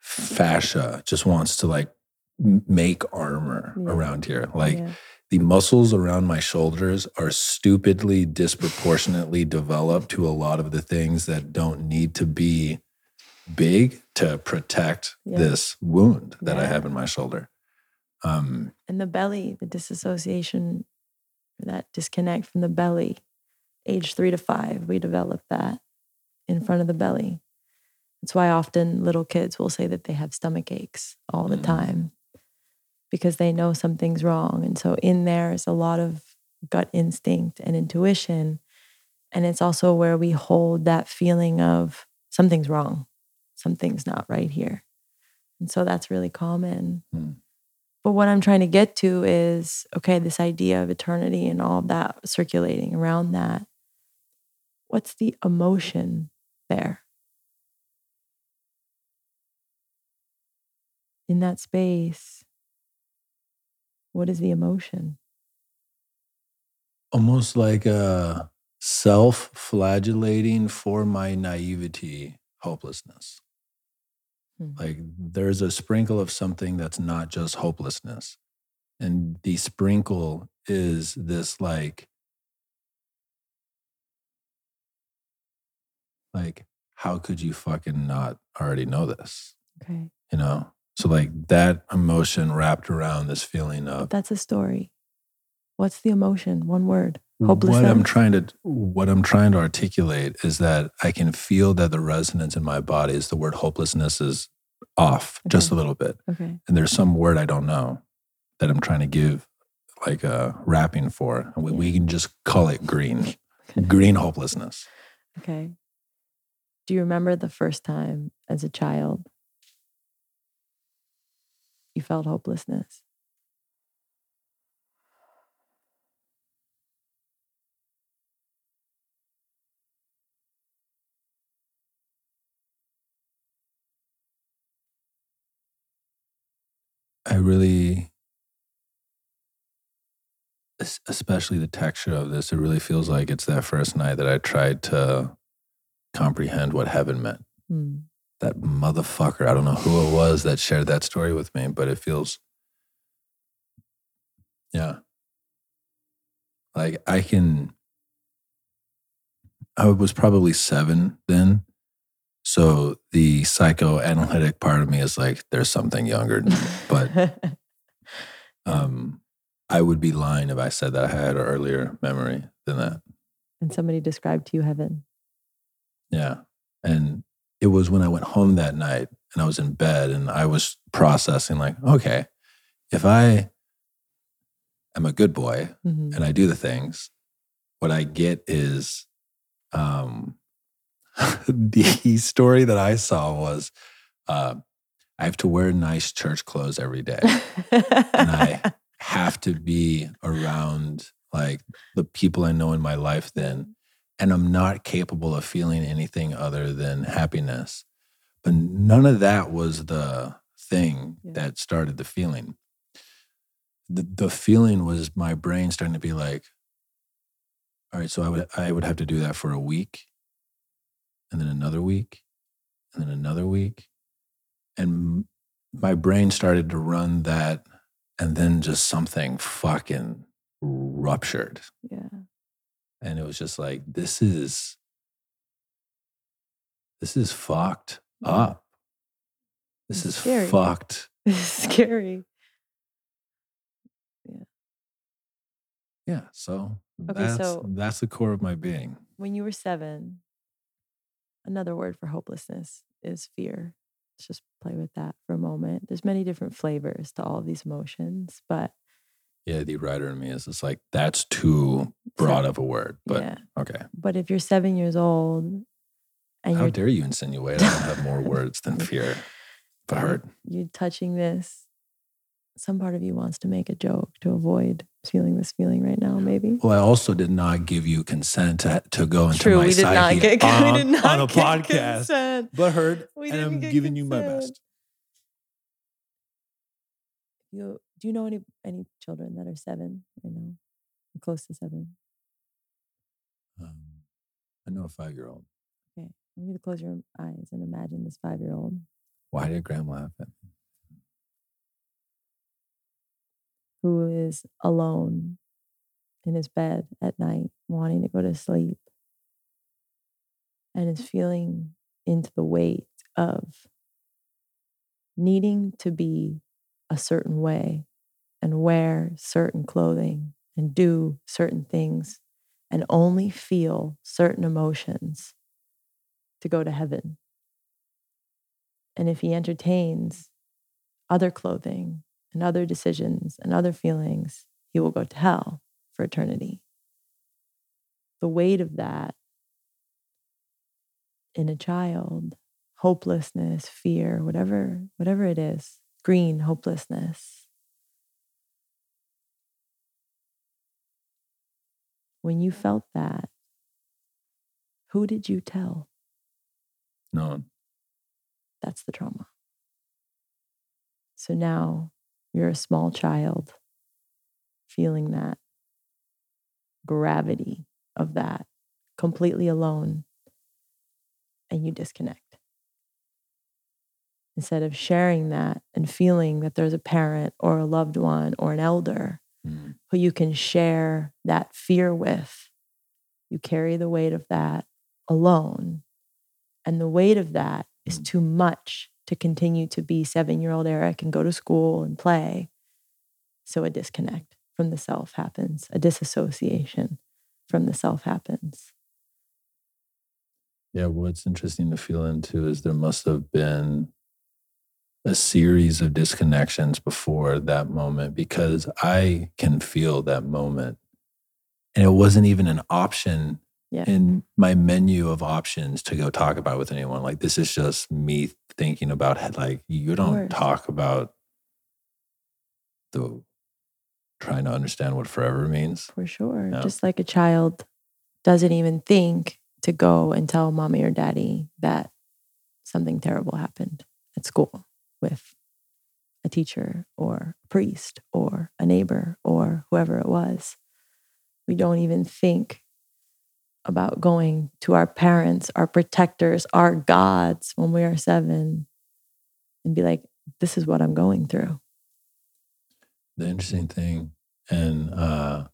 fascia just wants to like make armor Yeah. around here. Like yeah. The muscles around my shoulders are stupidly disproportionately developed to a lot of the things that don't need to be big to protect Yeah. this wound that I have in my shoulder. Um, And the belly, the disassociation, that disconnect from the belly, age three to five, we develop that in front of the belly. That's why often little kids will say that they have stomach aches all the Mhm. time because they know something's wrong. And so in there is a lot of gut instinct and intuition. And it's also where we hold that feeling of something's wrong, something's not right here. And so that's really common. Hmm. But what I'm trying to get to is okay, this idea of eternity and all that circulating around that. What's the emotion there? In that space, what is the emotion? almost like a self flagellating for my naivety hopelessness. Hmm. Like there's a sprinkle of something that's not just hopelessness. And the sprinkle is this like, like, how could you fucking not already know this? Okay. You know? So like that emotion wrapped around this feeling of that's a story. What's the emotion? One word. what I'm trying to what I'm trying to articulate is that I can feel that the resonance in my body is the word hopelessness is off just a little bit. Okay. And there's some word I don't know that I'm trying to give like a wrapping for. And we, we can just call it green. Green hopelessness. Okay. Do you remember the first time as a child you felt hopelessness? I really, especially the texture of this, it really feels like it's that first night that I tried to comprehend what heaven meant. Hmm. That motherfucker, I don't know who it was that shared that story with me, but it feels, yeah. Like I can, I was probably seven then. So the psychoanalytic part of me is like, there's something younger. But um, I would be lying if I said that I had an earlier memory than that. and somebody described to you heaven. Yeah. And it was when I went home that night and I was in bed and I was processing, like, okay, if I am a good boy Mhm. and I do the things, what I get is um, the story that I saw was uh, I have to wear nice church clothes every day. and I have to be around like the people I know in my life then. And I'm not capable of feeling anything other than happiness. But none of that was the thing Yeah. that started the feeling. The, the feeling was my brain starting to be like, all right, so I would I would have to do that for a week, and then another week, and then another week. And my brain started to run that and then just something fucking ruptured yeah. And it was just like this is this is fucked mm. up this It's is scary. fucked It's scary. yeah Yeah. so Okay, that's so- that's the core of my being When you were seven, another word for hopelessness is fear. Let's just play with that for a moment. There's many different flavors to all of these emotions, but yeah the writer in me is just like that's too broad of a word but yeah. okay But if you're seven years old and how dare you insinuate i don't have more words than fear but hurt you're touching this, some part of you wants to make a joke to avoid feeling this feeling right now, maybe. well i also did not give you consent to, to go into my psyche. True, my we did not get on, we did not on a podcast consent. but heard We and i'm giving you my best You do you know any any children that are seven right now? Or close to seven. um, i know a five-year-old Okay. I want you to close your eyes and imagine this five year old why did graham laugh at me who is alone in his bed at night, wanting to go to sleep, and is feeling into the weight of needing to be a certain way and wear certain clothing and do certain things and only feel certain emotions to go to heaven. And if he entertains other clothing and other decisions and other feelings, he will go to hell for eternity. The weight of that in a child, hopelessness, fear, whatever, whatever it is, green hopelessness. When you felt that, who did you tell? no That's the trauma. So now you're a small child feeling that gravity of that completely alone, and you disconnect. Instead of sharing that and feeling that there's a parent or a loved one or an elder Mm. who you can share that fear with, you carry the weight of that alone. And the weight of that is Mm. too much to continue to be seven year old Erick and go to school and play. So a disconnect from the self happens, a disassociation from the self happens. Yeah, what's interesting to feel into is there must have been a series of disconnections before that moment because I can feel that moment. And it wasn't even an option Yeah. in my menu of options to go talk about with anyone. Like this is just me thinking about like you don't talk about the trying to understand what forever means. For sure. Just like a child doesn't even think to go and tell mommy or daddy that something terrible happened at school with a teacher or a priest or a neighbor or whoever it was. We don't even think about going to our parents, our protectors, our gods when we are seven and be like, this is what I'm going through. the interesting thing and uh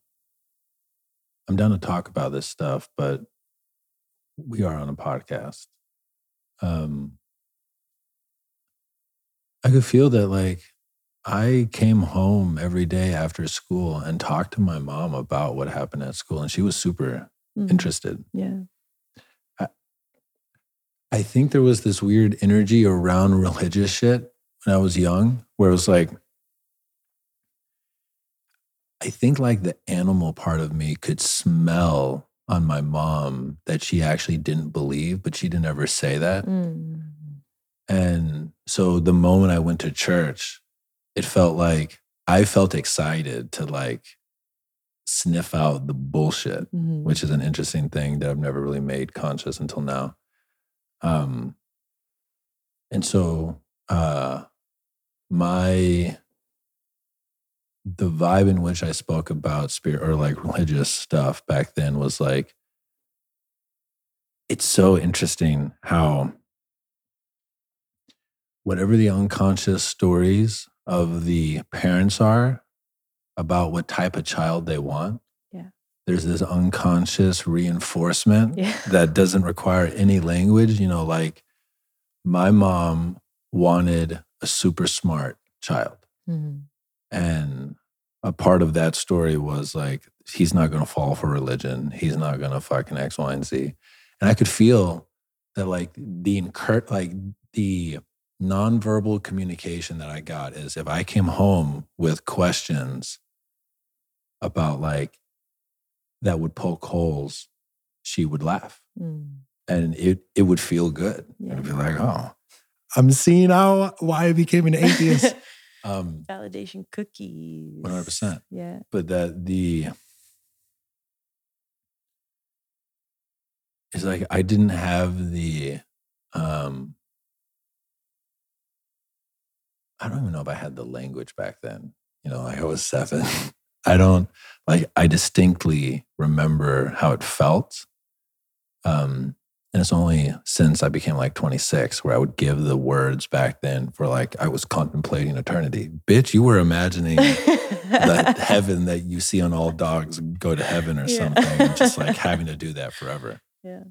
i'm down to talk about this stuff but we are on a podcast um i could feel that like i came home every day after school and talked to my mom about what happened at school and she was super Mhm. interested Yeah. i think there was this weird energy around religious shit when i was young where it was like I think like the animal part of me could smell on my mom that she actually didn't believe, but she didn't ever say that. Mm. And so the moment I went to church, it felt like I felt excited to like sniff out the bullshit, Mhm. which is an interesting thing that I've never really made conscious until now. Um, and so uh, my the vibe in which I spoke about spirit or like religious stuff back then was like, it's so interesting how whatever the unconscious stories of the parents are about what type of child they want, Yeah. there's this unconscious reinforcement Yeah. that doesn't require any language. You know, like my mom wanted a super smart child. Mhm. And a part of that story was like, he's not going to fall for religion. He's not going to fucking X, Y, and Z. And I could feel that, like, the incur- like the nonverbal communication that I got is if I came home with questions about like that would poke holes, she would laugh Mm. and it it would feel good. Yeah. It'd be like, oh, I'm seeing how why I became an atheist. um, Validation cookies. 100%. Yeah. but that the it's like I didn't have the um I don't even know if I had the language back then. You know, like I was seven. I don't like I distinctly remember how it felt. Um and it's only since I became like 26 where I would give the words back then for like I was contemplating eternity. Bitch, you were imagining that heaven that you see on all dogs go to heaven or Yeah. something just like having to do that forever Yeah.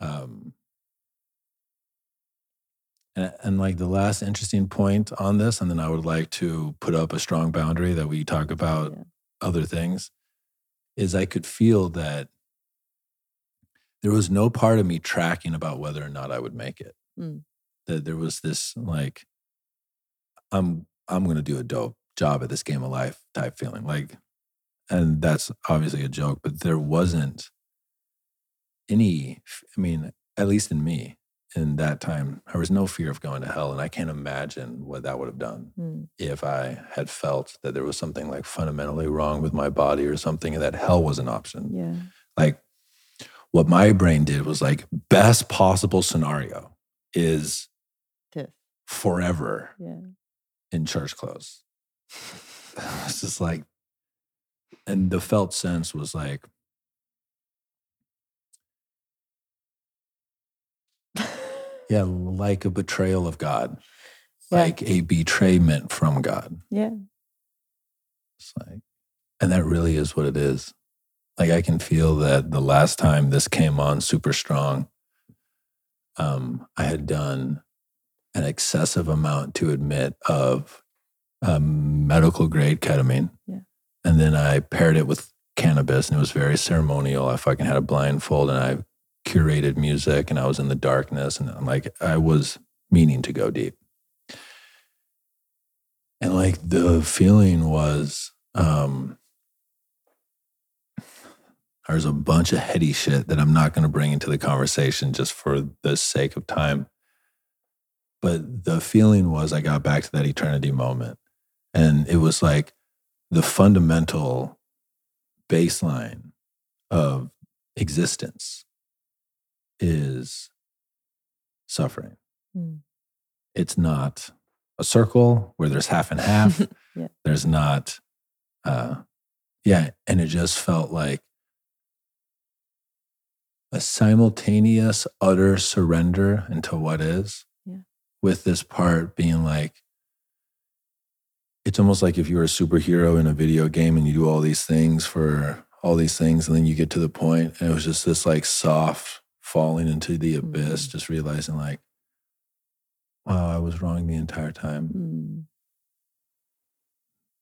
um and, and like the last interesting point on this and then i would like to put up a strong boundary that we talk about Yeah. other things is i could feel that there was no part of me tracking about whether or not i would make it Mm. that there was this like i'm i'm going to do a dope job at this game of life type feeling like and that's obviously a joke but there wasn't any i mean at least in me in that time there was no fear of going to hell and i can't imagine what that would have done Mm. if i had felt that there was something like fundamentally wrong with my body or something and that hell was an option Yeah. like what my brain did was like best possible scenario is This. forever Yeah. in church clothes. It's just like, and the felt sense was like, yeah, like a betrayal of God, Yeah. like a betrayment from God. Yeah. It's like, and that really is what it is. Like I can feel that the last time this came on super strong, um, I had done an excessive amount to admit of um, medical grade ketamine. Yeah. And then I paired it with cannabis and it was very ceremonial. I fucking had a blindfold and I curated music and I was in the darkness and I'm like, I was meaning to go deep. And like the feeling was, um, there's a bunch of heady shit that I'm not going to bring into the conversation just for the sake of time. But the feeling was I got back to that eternity moment. And it was like the fundamental baseline of existence is suffering. Mm. It's not a circle where there's half and half. Yeah. There's not, uh, yeah. And it just felt like a simultaneous utter surrender into what is, Yeah. with this part being like, it's almost like if you were a superhero in a video game and you do all these things for all these things, and then you get to the point, and it was just this like soft falling into the abyss, Mhm. just realizing like, wow, I was wrong the entire time. Mm.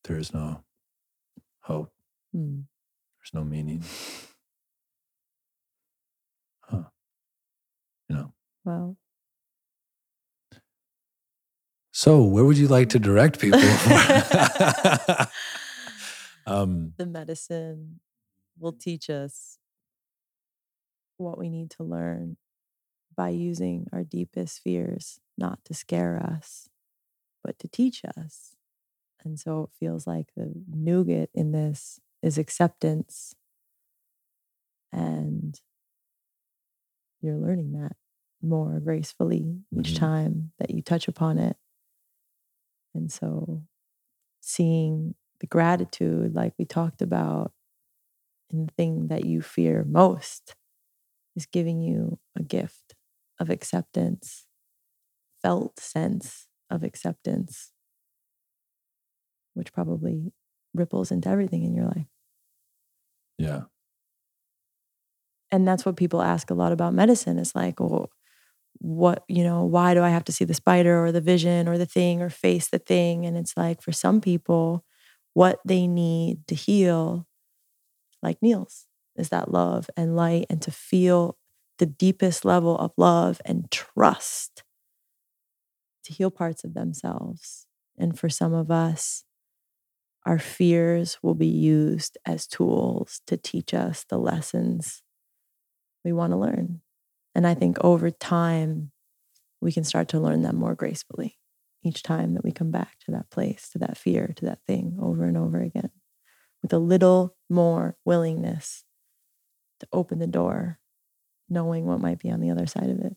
There is no hope. Mm. There's no meaning. Huh. You know. Wow. So, where would you like to direct people? um, the medicine will teach us what we need to learn by using our deepest fears not to scare us, but to teach us. And so it feels like the nougat in this is acceptance. And you're learning that more gracefully each Mhm. time that you touch upon it. And so seeing the gratitude, like we talked about, in the thing that you fear most is giving you a gift of acceptance, felt sense of acceptance, which probably ripples into everything in your life. yeah. and that's what people ask a lot about medicine is like well what you know why do i have to see the spider or the vision or the thing or face the thing and it's like for some people what they need to heal like Niels is that love and light and to feel the deepest level of love and trust to heal parts of themselves and for some of us our fears will be used as tools to teach us the lessons we want to learn. And I think over time, we can start to learn them more gracefully each time that we come back to that place, to that fear, to that thing over and over again with a little more willingness to open the door, knowing what might be on the other side of it.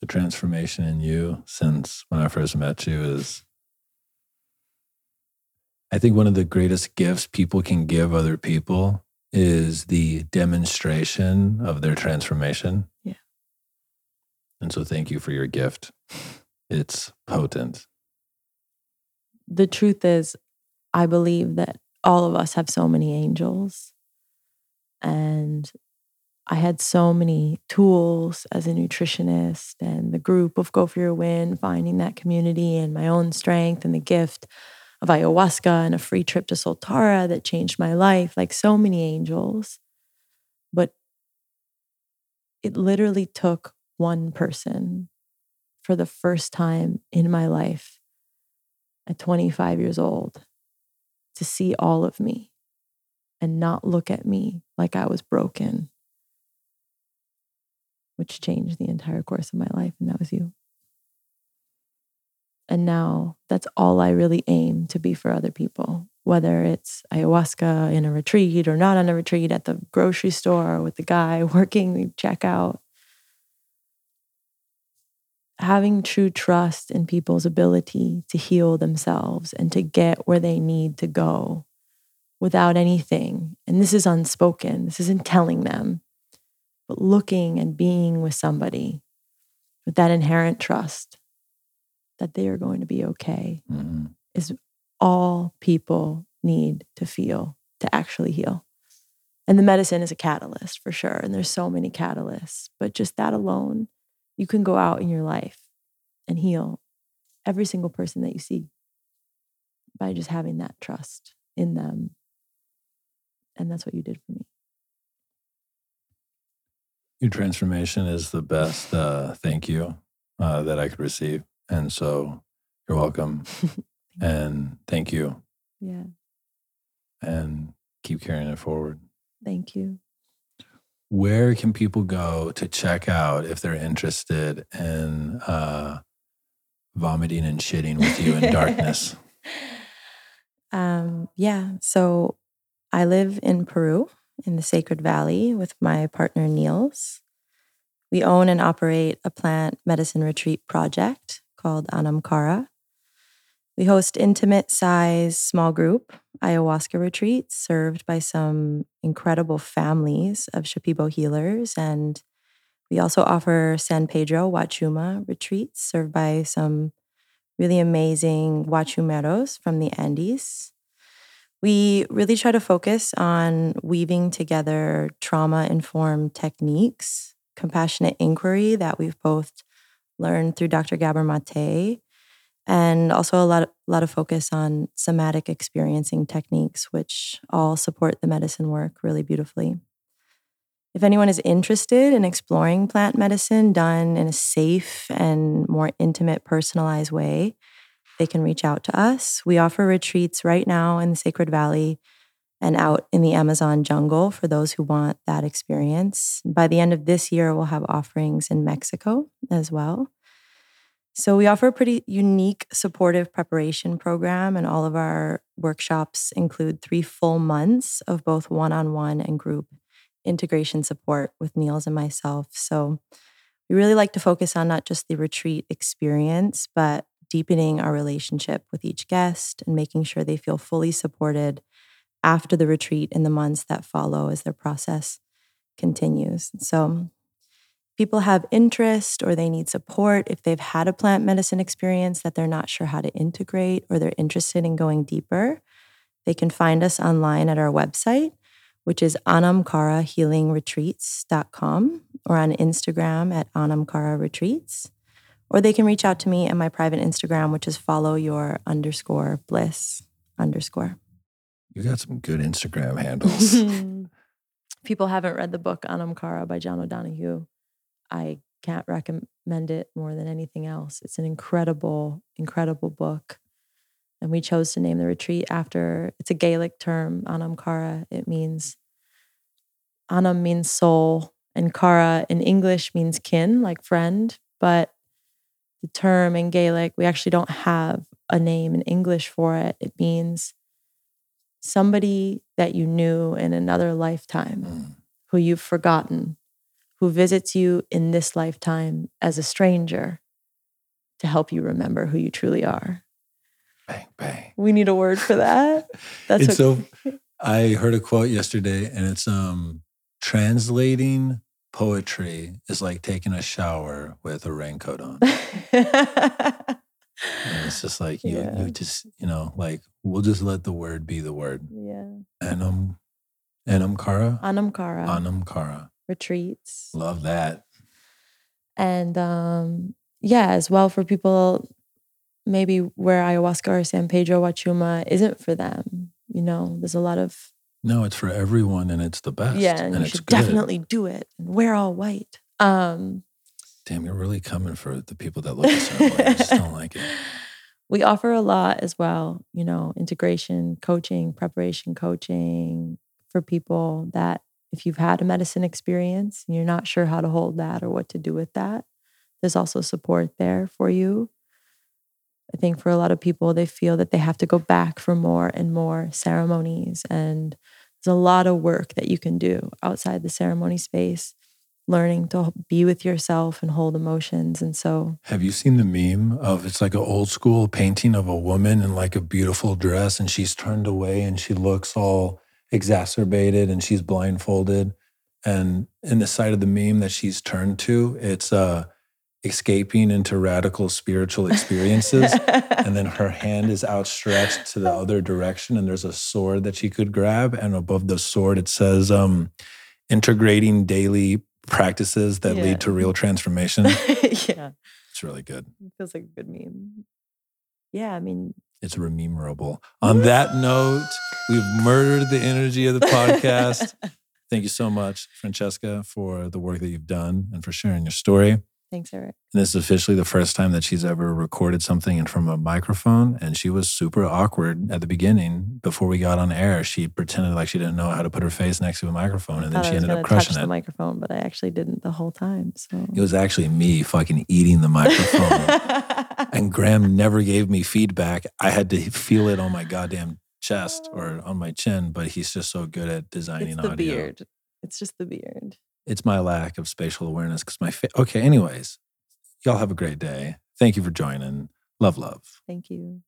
The transformation in you since when I first met you is, I think, one of the greatest gifts people can give other people is the demonstration of their transformation. Yeah. And so, thank you for your gift. It's potent. The truth is, I believe that all of us have so many angels. And I had so many tools as a nutritionist and the group of Go For Your Win, finding that community and my own strength and the gift of ayahuasca and a free trip to Soltara that changed my life, like so many angels. But it literally took one person for the first time in my life at 25 years old to see all of me and not look at me like I was broken, which changed the entire course of my life. And that was you. And now that's all I really aim to be for other people, whether it's ayahuasca in a retreat or not on a retreat at the grocery store with the guy working the checkout. Having true trust in people's ability to heal themselves and to get where they need to go without anything. And this is unspoken, this isn't telling them, but looking and being with somebody with that inherent trust that they are going to be okay Mhm. is all people need to feel to actually heal. And the medicine is a catalyst for sure. And there's so many catalysts, but just that alone, you can go out in your life and heal every single person that you see by just having that trust in them. And that's what you did for me. Your transformation is the best uh, thank you uh, that I could receive. And so you're welcome. and thank you. Yeah. And keep carrying it forward. Thank you. Where can people go to check out if they're interested in uh, vomiting and shitting with you in darkness? Um, yeah. So I live in Peru in the Sacred Valley with my partner, Niels. We own and operate a plant medicine retreat project called Anam Cara. We host intimate size, small group ayahuasca retreats served by some incredible families of Shipibo healers. And we also offer San Pedro Huachuma retreats served by some really amazing Huachumeros from the Andes. We really try to focus on weaving together trauma informed techniques, compassionate inquiry that we've both learned through Dr. Gabor Maté, and also a lot of, lot of focus on somatic experiencing techniques, which all support the medicine work really beautifully. If anyone is interested in exploring plant medicine done in a safe and more intimate, personalized way, they can reach out to us. We offer retreats right now in the Sacred Valley and out in the Amazon jungle for those who want that experience. By the end of this year, we'll have offerings in Mexico as well. So we offer a pretty unique supportive preparation program, and all of our workshops include three full months of both one on one and group integration support with Niels and myself. So we really like to focus on not just the retreat experience, but deepening our relationship with each guest and making sure they feel fully supported after the retreat in the months that follow as their process continues. So, people have interest or they need support if they've had a plant medicine experience that they're not sure how to integrate or they're interested in going deeper, they can find us online at our website, which is anamcarahealingretreats.com or on Instagram at anamcararetreats or they can reach out to me at my private Instagram, which is follow your underscore bliss underscore. You got some good Instagram handles. People haven't read the book Anam Cara by John O'Donohue. I can't recommend it more than anything else. It's an incredible, incredible book. And we chose to name the retreat after it's a Gaelic term, Anam Cara. It means Anam means soul, and Cara in English means kin, like friend. But the term in Gaelic, we actually don't have a name in English for it. It means somebody that you knew in another lifetime mm. who you've forgotten, who visits you in this lifetime as a stranger to help you remember who you truly are. Bang, bang. We need a word for that. That's what- so I heard a quote yesterday and it's um translating poetry is like taking a shower with a raincoat on. And it's just like you yeah. you just, you know, like we'll just let the word be the word. Yeah. Anam Anamkara? Anam Cara. Anamkara. Retreats. Love that. And um yeah, as well for people maybe where ayahuasca or San Pedro Huachuma isn't for them. You know, there's a lot of no, it's for everyone and it's the best. Yeah, and, and you should good. definitely do it and wear all white. Um, Damn, you're really coming for the people that look a certain way. I just don't like it. We offer a lot as well, you know, integration, coaching, preparation coaching for people that if you've had a medicine experience and you're not sure how to hold that or what to do with that, there's also support there for you. I think for a lot of people, they feel that they have to go back for more and more ceremonies. And there's a lot of work that you can do outside the ceremony space, learning to be with yourself and hold emotions. And so, have you seen the meme of it's like an old school painting of a woman in like a beautiful dress and she's turned away and she looks all exacerbated and she's blindfolded? And in the side of the meme that she's turned to, it's uh, escaping into radical spiritual experiences. and then her hand is outstretched to the other direction, and there's a sword that she could grab. And above the sword, it says, um, integrating daily practices that yeah. lead to real transformation. yeah. It's really good. It feels like a good meme. Yeah, I mean, it's rememberable. On that note, we've murdered the energy of the podcast. Thank you so much, Francesca, for the work that you've done and for sharing your story. Thanks, Erick. And this is officially the first time that she's ever recorded something in of a microphone. And she was super awkward at the beginning. Before we got on air, she pretended like she didn't know how to put her face next to a microphone. And then she ended up crushing it. the microphone, but I actually didn't the whole time. So It was actually me fucking eating the microphone. and Graham never gave me feedback. I had to feel it on my goddamn chest or on my chin, but he's just so good at designing it's the audio. beard. It's just the beard. It's my lack of spatial awareness because my fa- okay. Anyways, y'all have a great day. Thank you for joining. Love, love. Thank you.